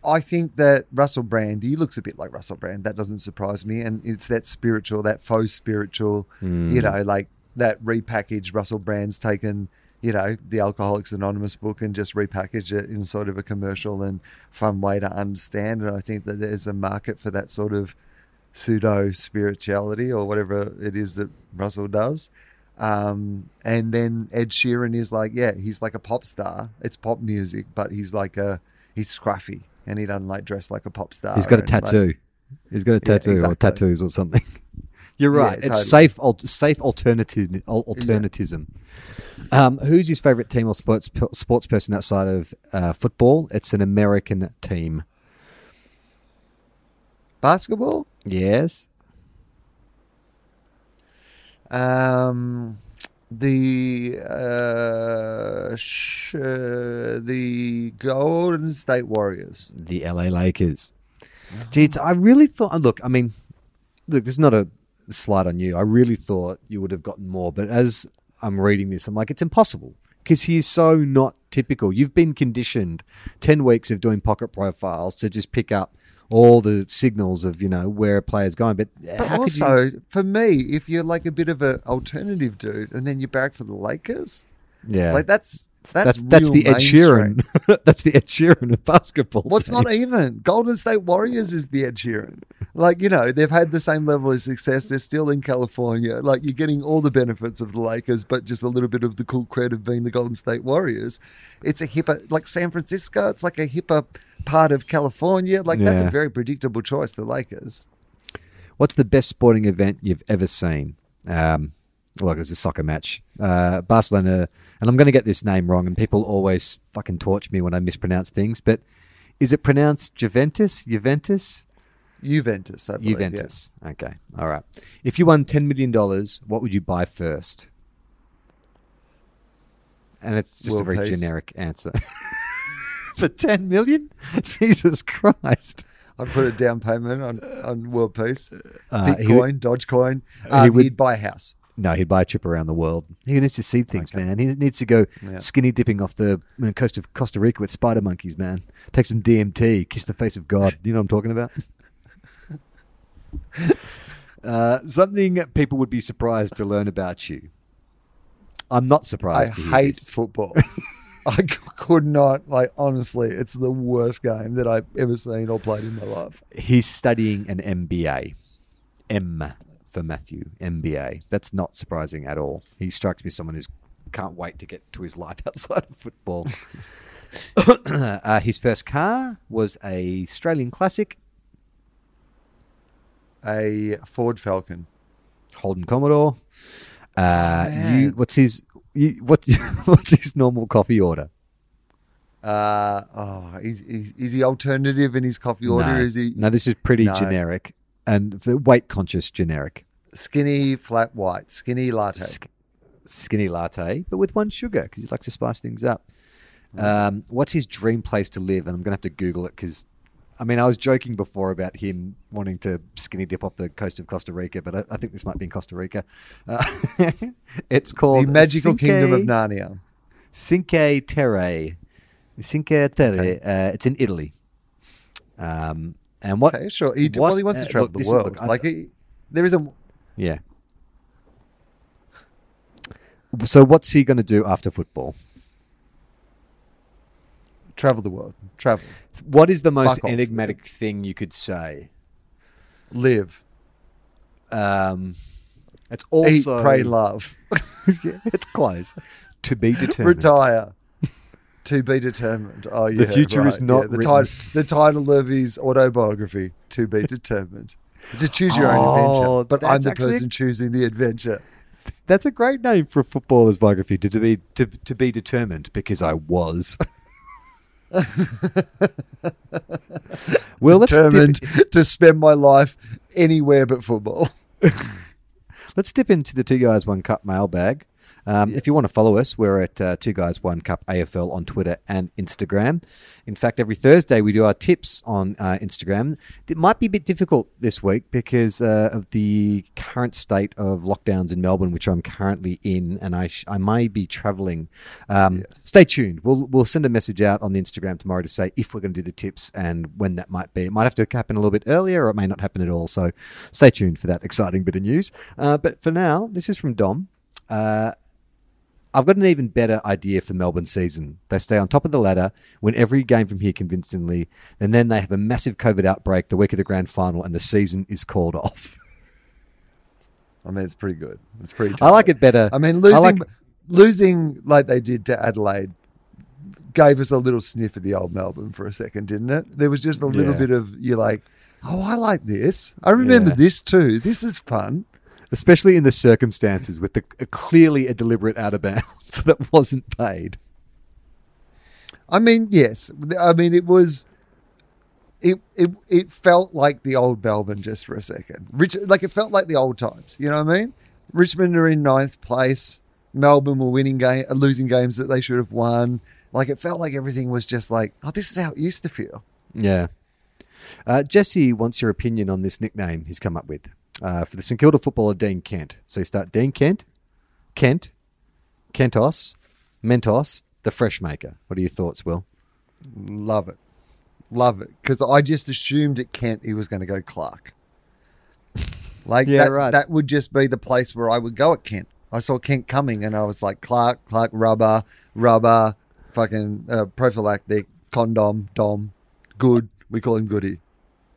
[SPEAKER 1] I think that Russell Brand, he looks a bit like Russell Brand. That doesn't surprise me. And it's that spiritual, that faux spiritual, you know, like that repackaged Russell Brand's taken, you know, the Alcoholics Anonymous book and just repackaged it in sort of a commercial and fun way to understand. And I think that there's a market for that sort of pseudo spirituality or whatever it is that Russell does. Um, and then Ed Sheeran is like, yeah, he's like a pop star. It's pop music, but he's like a he's scruffy and he doesn't like dress like a pop star.
[SPEAKER 2] He's got a
[SPEAKER 1] and, like-
[SPEAKER 2] tattoo. He's got a
[SPEAKER 1] Yeah,
[SPEAKER 2] tattoo or tattoos or something. <laughs> You're
[SPEAKER 1] Yeah,
[SPEAKER 2] right. it's
[SPEAKER 1] totally.
[SPEAKER 2] safe, al- safe alternative, al- alternatism. Um, who's his favorite team or sports sports person outside of uh, football? It's an American team.
[SPEAKER 1] basketball.
[SPEAKER 2] Yes.
[SPEAKER 1] Um, the uh, sh- uh, the Golden State Warriors.
[SPEAKER 2] the LA Lakers. Gee, it's, I really thought. Look, I mean, look, this is not a slight on you. I really thought you would have gotten more, but as I'm reading this, I'm like, it's impossible because he is so not typical. You've been conditioned ten weeks of doing pocket profiles to just pick up all the signals of you know where a player's going. But,
[SPEAKER 1] But
[SPEAKER 2] how could you?
[SPEAKER 1] also, for me, if you're like a bit of an alternative dude, and then you're back for the Lakers,
[SPEAKER 2] Yeah,
[SPEAKER 1] like that's
[SPEAKER 2] that's
[SPEAKER 1] that's
[SPEAKER 2] that's the Ed. Sheeran. <laughs> that's the Ed Sheeran of basketball.
[SPEAKER 1] What's not even Golden State Warriors is the Ed Sheeran. Like you know, they've had the same level of success. They're still in California. Like you're getting all the benefits of the Lakers, but just a little bit of the cool cred of being the Golden State Warriors. It's a hipper, like San Francisco. It's like a hipper part of California. Like that's a very predictable choice. The Lakers.
[SPEAKER 2] What's the best sporting event you've ever seen? Um, well, it was a soccer match. Uh, Barcelona, and I'm going to get this name wrong, and people always fucking torch me when I mispronounce things, but is it pronounced Juventus? Juventus?
[SPEAKER 1] Juventus, I believe,
[SPEAKER 2] Juventus. Okay. All right. If you won $10 million, what would you buy first? And it's just a very
[SPEAKER 1] peace.
[SPEAKER 2] generic answer. <laughs> For 10 million? <laughs> Jesus Christ.
[SPEAKER 1] I put a down payment on, on World Peace,
[SPEAKER 2] Uh,
[SPEAKER 1] Bitcoin,
[SPEAKER 2] would-
[SPEAKER 1] Dogecoin.
[SPEAKER 2] he
[SPEAKER 1] Um,
[SPEAKER 2] would-
[SPEAKER 1] he'd buy a house.
[SPEAKER 2] No, he'd buy a trip around the world. He needs to see things,
[SPEAKER 1] Okay.
[SPEAKER 2] man. He needs to go
[SPEAKER 1] Yeah.
[SPEAKER 2] skinny dipping off the coast of Costa Rica with spider monkeys, man. Take some DMT, kiss the face of God. You know what I'm talking about? <laughs> uh, something people would be surprised to learn about you. I'm not
[SPEAKER 1] I
[SPEAKER 2] surprised to hear
[SPEAKER 1] hate
[SPEAKER 2] this.
[SPEAKER 1] football. I could not, like, honestly, it's the worst game that I've ever seen or played in my life.
[SPEAKER 2] He's studying an MBA. M for Matthew, MBA. That's not surprising at all. He strikes me as someone who can't wait to get to his life <laughs> outside of football. <coughs> uh, his first car was a Australian classic.
[SPEAKER 1] a Ford Falcon.
[SPEAKER 2] Holden Commodore. Uh,
[SPEAKER 1] man.
[SPEAKER 2] you, what's his? You, what, <laughs> what's his normal coffee order?
[SPEAKER 1] Uh, oh, is, is, is he alternative in his coffee order?
[SPEAKER 2] no.
[SPEAKER 1] Is he
[SPEAKER 2] No, this is pretty
[SPEAKER 1] No.
[SPEAKER 2] generic and the weight conscious generic.
[SPEAKER 1] skinny, flat white, skinny latte?
[SPEAKER 2] Sk- skinny latte, but with one sugar because he likes to spice things up. Um, what's his dream place to live? And I'm going to have to Google it because, I mean, I was joking before about him wanting to skinny dip off the coast of Costa Rica, but I, I think this might be in Costa Rica. Uh, <laughs> it's called the
[SPEAKER 1] magical kingdom of Narnia.
[SPEAKER 2] Cinque Terre. Cinque Terre. Uh, it's in Italy. Um, and what?
[SPEAKER 1] Okay, sure. He,
[SPEAKER 2] what-
[SPEAKER 1] well, he wants
[SPEAKER 2] uh,
[SPEAKER 1] to travel
[SPEAKER 2] look,
[SPEAKER 1] the
[SPEAKER 2] is-
[SPEAKER 1] world.
[SPEAKER 2] look,
[SPEAKER 1] like he, there is a
[SPEAKER 2] Yeah. So what's he going to do after football?
[SPEAKER 1] travel the world, travel,
[SPEAKER 2] What is the most
[SPEAKER 1] Fuck off.
[SPEAKER 2] enigmatic thing you could say?
[SPEAKER 1] live,
[SPEAKER 2] Um, it's also
[SPEAKER 1] eat, pray, love, <laughs> <laughs>
[SPEAKER 2] it's close. To be <laughs> determined.
[SPEAKER 1] retire. To be determined. Oh yeah, The
[SPEAKER 2] future is not
[SPEAKER 1] yeah. the,
[SPEAKER 2] written.
[SPEAKER 1] ti- the title of his autobiography. To be determined. It's a choose your own
[SPEAKER 2] Oh,
[SPEAKER 1] adventure, but I'm the person choosing the adventure.
[SPEAKER 2] That's a great name for a footballer's biography. To, to be to, to be determined because I was. <laughs> well, let's dip,
[SPEAKER 1] Determined to spend my life anywhere but football. <laughs>
[SPEAKER 2] let's dip into the two guys one cup mailbag. Um, If you want to follow us, we're at uh, Two Guys One Cup AFL on Twitter and Instagram. In fact, every Thursday we do our tips on uh, Instagram. It might be a bit difficult this week because uh, of the current state of lockdowns in Melbourne, which I'm currently in, and I sh- I may be travelling. Um, Stay tuned. We'll we'll send a message out on the Instagram tomorrow to say if we're going to do the tips and when that might be. It might have to happen a little bit earlier, or it may not happen at all. So stay tuned for that exciting bit of news. Uh, but for now, this is from Dom. Uh, I've got an even better idea for Melbourne season. They stay on top of the ladder, win every game from here convincingly, and then they have a massive COVID outbreak the week of the grand final, and the season is called off. <laughs>
[SPEAKER 1] I mean, it's pretty good. It's pretty.
[SPEAKER 2] I like it better.
[SPEAKER 1] I mean, losing
[SPEAKER 2] like-
[SPEAKER 1] losing like they did to Adelaide gave us a little sniff of the old Melbourne for a second, didn't it? There was just a little
[SPEAKER 2] Yeah.
[SPEAKER 1] bit of you're like, oh, I like this. I remember
[SPEAKER 2] Yeah.
[SPEAKER 1] this too. This is fun.
[SPEAKER 2] Especially in the circumstances with the a clearly a deliberate out of bounds <laughs> that wasn't paid.
[SPEAKER 1] I mean, yes. I mean, it was. It, it it felt like the old Melbourne just for a second. Rich, like it felt like the old times. You know what I mean? Richmond are in ninth place. Melbourne were winning game, losing games that they should have won. Like it felt like everything was just like, oh, this is how it used to feel.
[SPEAKER 2] Yeah. Uh, Jesse wants your opinion on this nickname he's come up with uh, for the St Kilda footballer Dean Kent. So you start Dean Kent, Kent, Kentos, Mentos, the Fresh Maker. What are your thoughts, Will?
[SPEAKER 1] Love it, love it. Because I just assumed at Kent he was going to go Clark. Like
[SPEAKER 2] Yeah,
[SPEAKER 1] that,
[SPEAKER 2] right.
[SPEAKER 1] that would just be the place where I would go at Kent. I saw Kent coming and I was like, Clark, Clark, rubber, rubber, fucking uh, prophylactic, condom, dom, good. We call him Goody.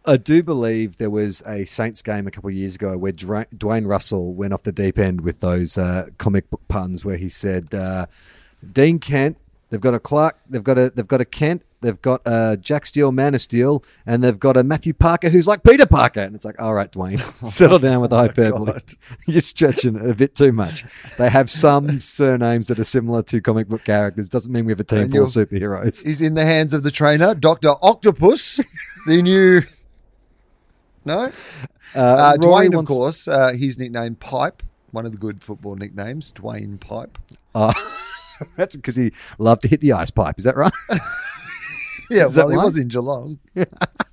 [SPEAKER 2] I do believe there was a Saints game a couple of years ago where Dwayne Russell went off the deep end with those uh, comic book puns where he said, uh, "Dean Kent, they've got a Clark, they've got a they've got a Kent, they've got a Jack Steele, Man of Steel, and they've got a Matthew Parker who's like Peter Parker." And it's like, "All right, Dwayne, <laughs> settle down with the hyperbole.
[SPEAKER 1] God. <laughs>
[SPEAKER 2] You're stretching it a bit too much." They have some <laughs> surnames that are similar to comic book characters. Doesn't mean we have a team full of superheroes.
[SPEAKER 1] He's in the hands of the trainer, Doctor Octopus, the new. No,
[SPEAKER 2] Uh,
[SPEAKER 1] uh, Dwayne, of course, uh, he's nicknamed Pipe. One of the good football nicknames, Dwayne Pipe.
[SPEAKER 2] Uh, <laughs> that's because he loved to hit the ice pipe. Is that right? <laughs>
[SPEAKER 1] Yeah,
[SPEAKER 2] Is that
[SPEAKER 1] well, he
[SPEAKER 2] right?
[SPEAKER 1] was in Geelong. <laughs>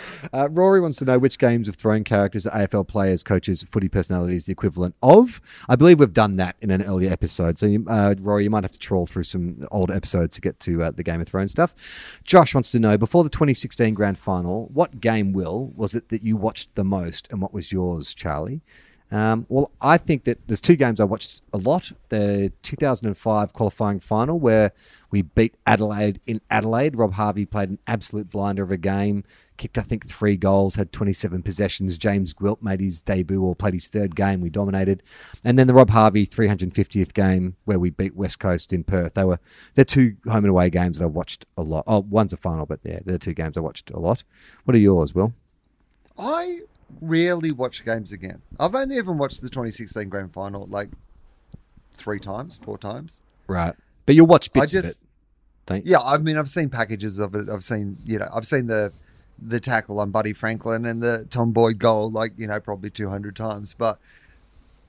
[SPEAKER 1] <laughs>
[SPEAKER 2] Uh, Rory wants to know which games of Thrones characters AFL players, coaches, footy personalities the equivalent of. I believe we've done that in an earlier episode. So, you, uh, Rory, you might have to trawl through some old episodes to get to uh, the Game of Thrones stuff. Josh wants to know before the 2016 grand final, what game, Will, was it that you watched the most and what was yours, Charlie? Um, well, I think that there's two games I watched a lot. The 2005 qualifying final where we beat Adelaide in Adelaide. Rob Harvey played an absolute blinder of a game, kicked I think three goals, had 27 possessions. James Gwilt made his debut or played his third game. We dominated, and then the Rob Harvey 350th game where we beat West Coast in Perth. They were they're two home and away games that I've watched a lot. Oh, one's a final, but yeah, they're the two games I watched a lot. What are yours, Will?
[SPEAKER 1] I rarely watch games again. I've only ever watched the 2016 grand final like three times, four times.
[SPEAKER 2] Right. But you'll watch bits
[SPEAKER 1] I
[SPEAKER 2] of
[SPEAKER 1] just,
[SPEAKER 2] it. Don't you?
[SPEAKER 1] yeah, I mean, I've seen packages of it. I've seen, you know, I've seen the the tackle on Buddy Franklin and the Tom Boyd goal, like you know, probably 200 times. But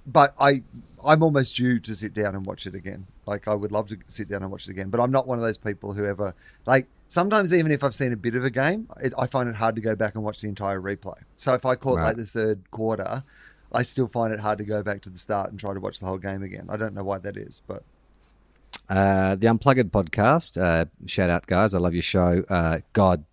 [SPEAKER 1] but I I'm almost due to sit down and watch it again. Like I would love to sit down and watch it again, but I'm not one of those people who ever like. Sometimes even if I've seen a bit of a game, it, I find it hard to go back and watch the entire replay. So if I caught
[SPEAKER 2] Right.
[SPEAKER 1] like the third quarter, I still find it hard to go back to the start and try to watch the whole game again. I don't know why that is, but
[SPEAKER 2] Uh, the Unplugged podcast. Uh, shout out, guys. I love your show. Uh, God,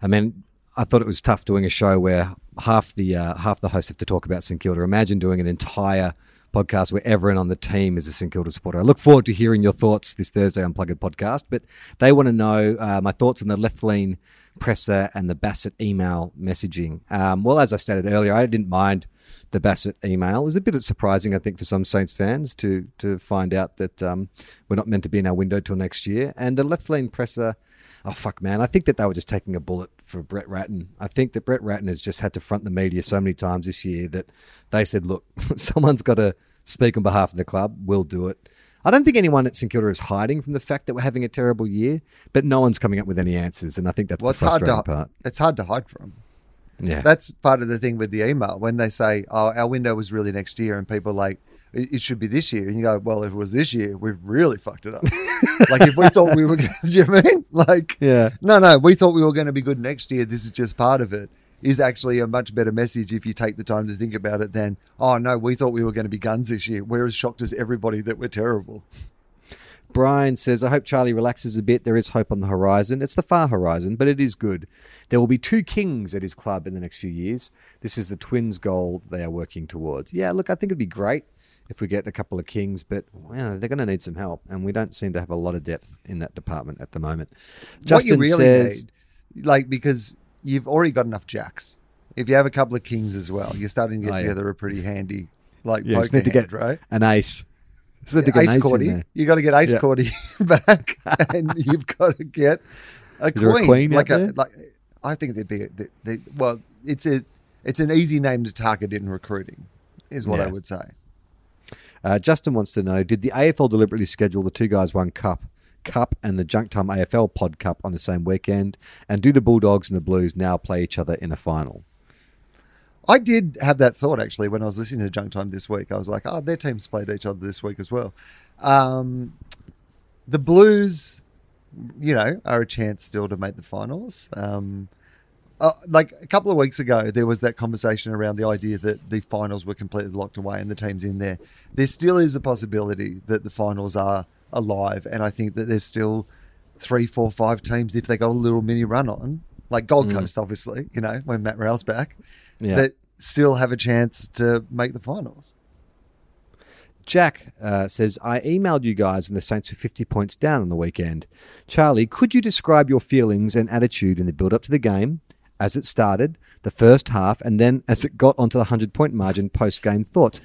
[SPEAKER 2] I mean, I thought it was tough doing a show where half the uh, half the hosts have to talk about St Kilda. Imagine doing an entire podcast where everyone on the team is a St Kilda supporter. I look forward to hearing your thoughts this Thursday Unplugged podcast. But they want to know uh, my thoughts on the Lethlean presser and the Bassat email messaging. Um, well, as I stated earlier, I didn't mind the Bassat email. It was a bit surprising, I think, for some Saints fans to to find out that um, we're not meant to be in our window till next year. And the Lethlean presser, oh fuck, man, I think that they were just taking a bullet for Brett Ratten. I think that Brett Ratten has just had to front the media so many times this year that they said, look, <laughs> someone's got to speak on behalf of the club. We'll do it. I don't think anyone at St Kilda is hiding from the fact that we're having a terrible year, but no one's coming up with any answers, and I think that's
[SPEAKER 1] well,
[SPEAKER 2] the
[SPEAKER 1] it's hard to
[SPEAKER 2] part.
[SPEAKER 1] it's hard to hide from.
[SPEAKER 2] Yeah,
[SPEAKER 1] That's part of the thing with the email when they say, "Oh, our window was really next year," and people are like, "It it should be this year," and you go, "Well, if it was this year, we've really fucked it up." <laughs> like if we thought we were, gonna, <laughs> do you know I mean? Like,
[SPEAKER 2] Yeah.
[SPEAKER 1] no, no, we thought we were going to be good next year. This is just part of it. Is actually a much better message if you take the time to think about it than, "Oh no, we thought we were going to be guns this year." We're as shocked as everybody that we're terrible.
[SPEAKER 2] Brian says, I hope Charlie relaxes a bit. There is hope on the horizon. It's the far horizon, but it is good. There will be two kings at his club in the next few years. This is the Twins' goal they are working towards. Yeah, look, I think it'd be great if we get a couple of kings, but well, they're going to need some help, and we don't seem to have a lot of depth in that department at the moment. Justin
[SPEAKER 1] what you really
[SPEAKER 2] says,
[SPEAKER 1] need, like, because you've already got enough jacks. If you have a couple of kings as well, you're starting to get
[SPEAKER 2] Oh, yeah.
[SPEAKER 1] together a pretty handy, like,
[SPEAKER 2] yeah,
[SPEAKER 1] poker
[SPEAKER 2] need to get
[SPEAKER 1] hand, right?
[SPEAKER 2] an ace. Need to get
[SPEAKER 1] ace
[SPEAKER 2] ace
[SPEAKER 1] Cordy. You got to get ace
[SPEAKER 2] Yeah.
[SPEAKER 1] Cordy <laughs> back, and you've got to get a
[SPEAKER 2] Is there a
[SPEAKER 1] queen.
[SPEAKER 2] queen
[SPEAKER 1] like a like. I think there'd be. A, they, they, well, it's a it's an easy name to target in recruiting, is what I would say.
[SPEAKER 2] Uh, Justin wants to know: Did the AFL deliberately schedule the two guys one cup, cup, and the Junk Time AFL Pod Cup on the same weekend? And do the Bulldogs and the Blues now play each other in a final?
[SPEAKER 1] I did have that thought actually when I was listening to Junk Time this week. I was like, oh, their teams played each other this week as well. Um, the Blues, you know, are a chance still to make the finals. Um, uh, like a couple of weeks ago, there was that conversation around the idea that the finals were completely locked away and the teams in there. There still is a possibility that the finals are alive, and I think that there's still three, four, five teams if they got a little mini run on, like Gold Coast, obviously. You know, when Matt Rowell's back,
[SPEAKER 2] Yeah.
[SPEAKER 1] that still have a chance to make the finals.
[SPEAKER 2] Jack uh, says, I emailed you guys when the Saints were 50 points down on the weekend. Charlie, could you describe your feelings and attitude in the build up to the game, as it started, the first half, and then as it got onto the 100 point margin post game thoughts?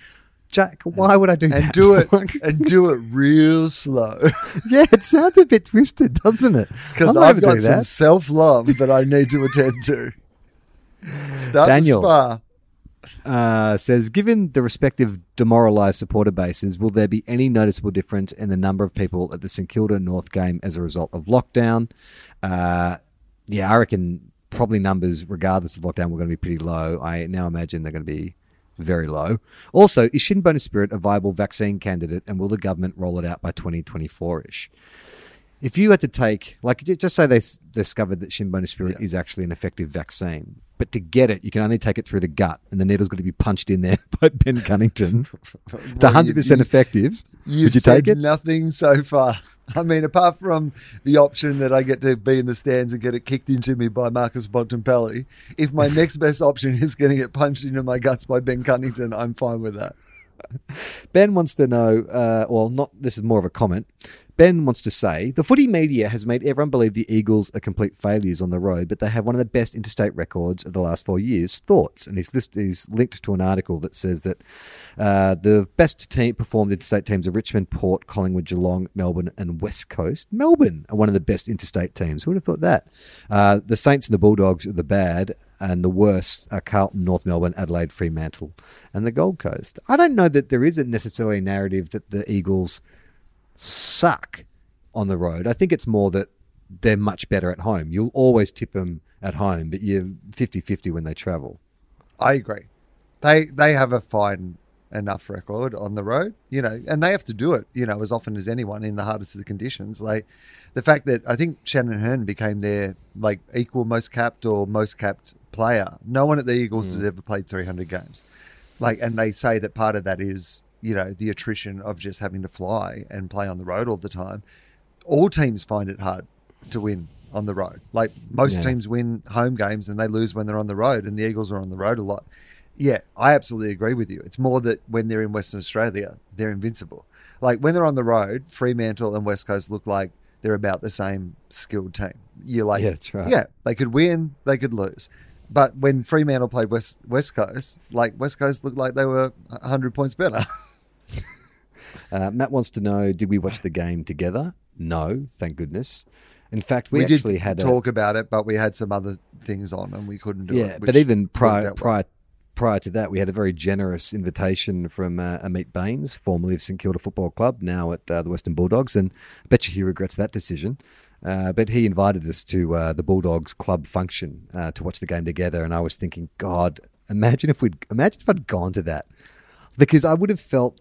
[SPEAKER 2] Jack, why would I do that?
[SPEAKER 1] And do it <laughs> and do it real slow. <laughs>
[SPEAKER 2] yeah, it sounds a bit twisted, doesn't it?
[SPEAKER 1] Because I've got some self love that I need to attend to. Start
[SPEAKER 2] Daniel. uh, says, given the respective demoralised supporter bases, will there be any noticeable difference in the number of people at the St Kilda North game as a result of lockdown? Uh, yeah, I reckon probably numbers, regardless of lockdown, were going to be pretty low. I now imagine they're going to be very low. Also, is Shinbone Spirit a viable vaccine candidate, and will the government roll it out by 2024 ish? If you had to take, like, just say they s- discovered that Shinbone Spirit
[SPEAKER 1] Yeah.
[SPEAKER 2] is actually an effective vaccine, but to get it, you can only take it through the gut, and the needle's got to be punched in there <laughs> by Ben Cunnington. it's
[SPEAKER 1] Well, you-
[SPEAKER 2] 100%
[SPEAKER 1] you-
[SPEAKER 2] effective.
[SPEAKER 1] You've
[SPEAKER 2] Would you take it?
[SPEAKER 1] nothing so far. <laughs> I mean, apart from the option that I get to be in the stands and get it kicked into me by Marcus Bontempelli, if my <laughs> next best option is getting it punched into my guts by Ben Cunnington, I'm fine with that.
[SPEAKER 2] Ben wants to know, uh, well, not this is more of a comment. Ben wants to say the footy media has made everyone believe the Eagles are complete failures on the road, but they have one of the best interstate records of the last four years. Thoughts? And he's, list, he's linked to an article that says that uh, the best team performed interstate teams are Richmond, Port, Collingwood, Geelong, Melbourne, and West Coast. Melbourne are one of the best interstate teams. Who would have thought that? Uh, the Saints and the Bulldogs are the bad, and the worst are Carlton, North Melbourne, Adelaide, Fremantle, and the Gold Coast. I don't know that there necessarily a narrative that the Eagles suck on the road. I think it's more that they're much better at home. You'll always tip them at home, but you're 50-50 when they travel.
[SPEAKER 1] I agree. They they have a fine enough record on the road, you know, and they have to do it, you know, as often as anyone in the hardest of the conditions. Like the fact that I think Shannon Hurn became their like equal most capped or most capped player. No one at the Eagles mm. has ever played 300 games. Like, and they say that part of that is, you know, the attrition of just having to fly and play on the road all the time. All teams find it hard to win on the road. Like most
[SPEAKER 2] Yeah.
[SPEAKER 1] teams win home games and they lose when they're on the road, and the Eagles are on the road a lot. Yeah, I absolutely agree with you. It's more that when they're in Western Australia, they're invincible. Like when they're on the road, Fremantle and West Coast look like they're about the same skilled team. You're like,
[SPEAKER 2] Yeah, that's right.
[SPEAKER 1] Yeah, they could win, they could lose. But when Fremantle played West West Coast, like West Coast looked like they were hundred points better. <laughs>
[SPEAKER 2] Uh, Matt wants to know: Did we watch the game together? No, thank goodness. In fact, we,
[SPEAKER 1] We,
[SPEAKER 2] actually
[SPEAKER 1] did
[SPEAKER 2] had a,
[SPEAKER 1] talk about it, but we had some other things on and we couldn't do it.
[SPEAKER 2] yeah. But even prior prior prior to that, we had a very generous invitation from uh, Amit Baines, formerly of St Kilda Football Club, now at uh, the Western Bulldogs, and I bet you he regrets that decision. Uh, but he invited us to uh, the Bulldogs club function uh, to watch the game together, and I was thinking, God, imagine if we'd imagine if I'd gone to that. Because I would have felt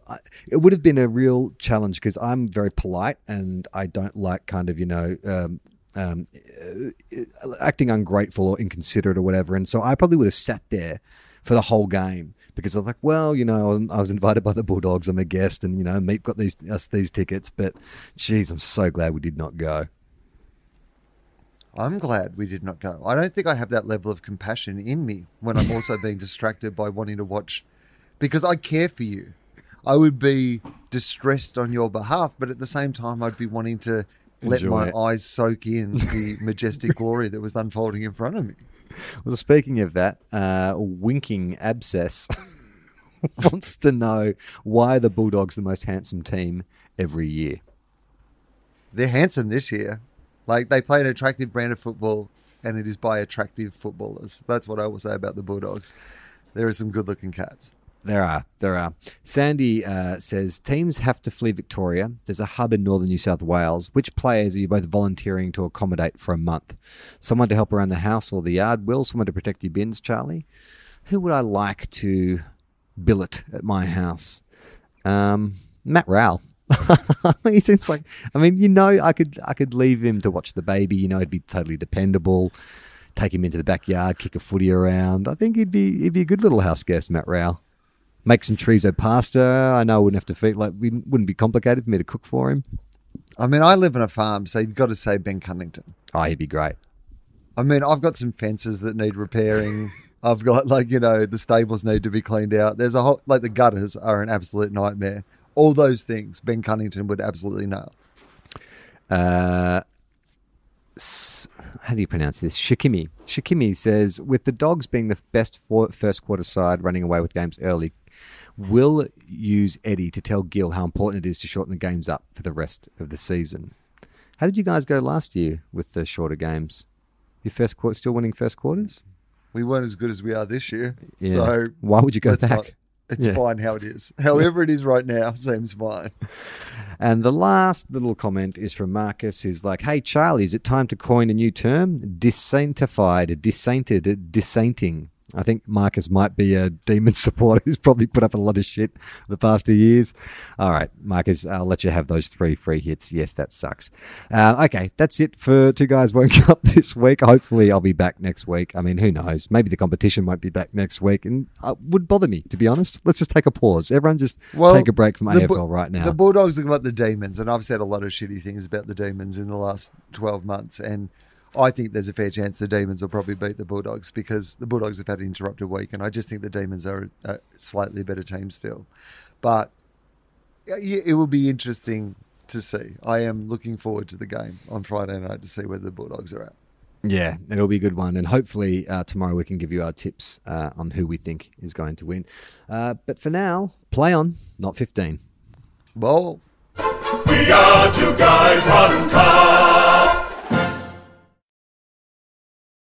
[SPEAKER 2] it would have been a real challenge because I'm very polite and I don't like kind of you know um, um, uh, acting ungrateful or inconsiderate or whatever, and so I probably would have sat there for the whole game because I was like, well, you know, I was invited by the Bulldogs, I'm a guest, and you know, Meat got these us these tickets, but geez, I'm so glad we did not go.
[SPEAKER 1] I'm glad we did not go. I don't think I have that level of compassion in me when I'm also being distracted by wanting to watch because I care for you. I would be distressed on your behalf, but at the same time, I'd be wanting to let
[SPEAKER 2] Enjoy
[SPEAKER 1] my
[SPEAKER 2] it.
[SPEAKER 1] eyes soak in <laughs> the majestic glory that was unfolding in front of me.
[SPEAKER 2] Well, speaking of that, uh, winking abscess <laughs> wants to know why the Bulldogs the most handsome team every year.
[SPEAKER 1] They're handsome this year. Like they play an attractive brand of football, and it is by attractive footballers. That's what I will say about the Bulldogs. There are some good-looking cats.
[SPEAKER 2] There are, there are. Sandy uh, says teams have to flee Victoria. There's a hub in northern New South Wales. Which players are you both volunteering to accommodate for a month? Someone to help around the house or the yard? Will someone to protect your bins, Charlie? Who would I like to billet at my house? Um, Matt Rowell. <laughs> he seems like. I mean, you know, I could I could leave him to watch the baby. You know, he'd be totally dependable. Take him into the backyard, kick a footy around. I think he'd be he'd be a good little house guest, Matt Rowell make some chorizo pasta. I know I wouldn't have to feed like we wouldn't be complicated for me to cook for him.
[SPEAKER 1] I mean, I live on a farm, so you've got to say Ben Cunnington.
[SPEAKER 2] Oh, he'd be great.
[SPEAKER 1] I mean, I've got some fences that need repairing. <laughs> I've got like you know the stables need to be cleaned out. There's a whole like the gutters are an absolute nightmare. All those things Ben Cunnington would absolutely nail.
[SPEAKER 2] Uh, how do you pronounce this? Shikimi. Shikimi says, with the dogs being the best first quarter side running away with games early, will use Eddie to tell Gil how important it is to shorten the games up for the rest of the season. How did you guys go last year with the shorter games? Your first quarter, still winning first quarters?
[SPEAKER 1] We weren't as good as we are this year,
[SPEAKER 2] Yeah.
[SPEAKER 1] so
[SPEAKER 2] Why would you go back?
[SPEAKER 1] not- it's
[SPEAKER 2] Yeah.
[SPEAKER 1] fine how it is. <laughs> However it is right now <laughs> seems fine. <laughs>
[SPEAKER 2] And the last little comment is from Marcus, who's like, "Hey Charlie, is it time to coin a new term? Dissaintified, dissainted, dissainting." I think Marcus might be a demon <laughs> supporter who's probably put up a lot of shit the past two years. All right, Marcus, I'll let you have those three free hits. Yes, that sucks. Uh, okay, that's it for Two Guys Woke Up <laughs> this week. Hopefully, I'll be back next week. I mean, who knows? Maybe the competition won't be back next week, and uh, would bother me to be honest. Let's just take a pause. Everyone, just take a break from AFL
[SPEAKER 1] Bu-
[SPEAKER 2] right now.
[SPEAKER 1] The Bulldogs have got the demons, and I've said a lot of shitty things about the demons in the last twelve months, and I think there's a fair chance the demons will probably beat the Bulldogs because the Bulldogs have had an interrupted week, and I just think the demons are a slightly better team still. But it will be interesting to see. I am looking forward to the game on Friday night to see where the Bulldogs are at.
[SPEAKER 2] Yeah, it'll be a good one. And hopefully uh, tomorrow we can give you our tips uh, on who we think is going to win. Uh, but for now, play on, not 15.
[SPEAKER 1] Well,
[SPEAKER 3] We are two guys, one car.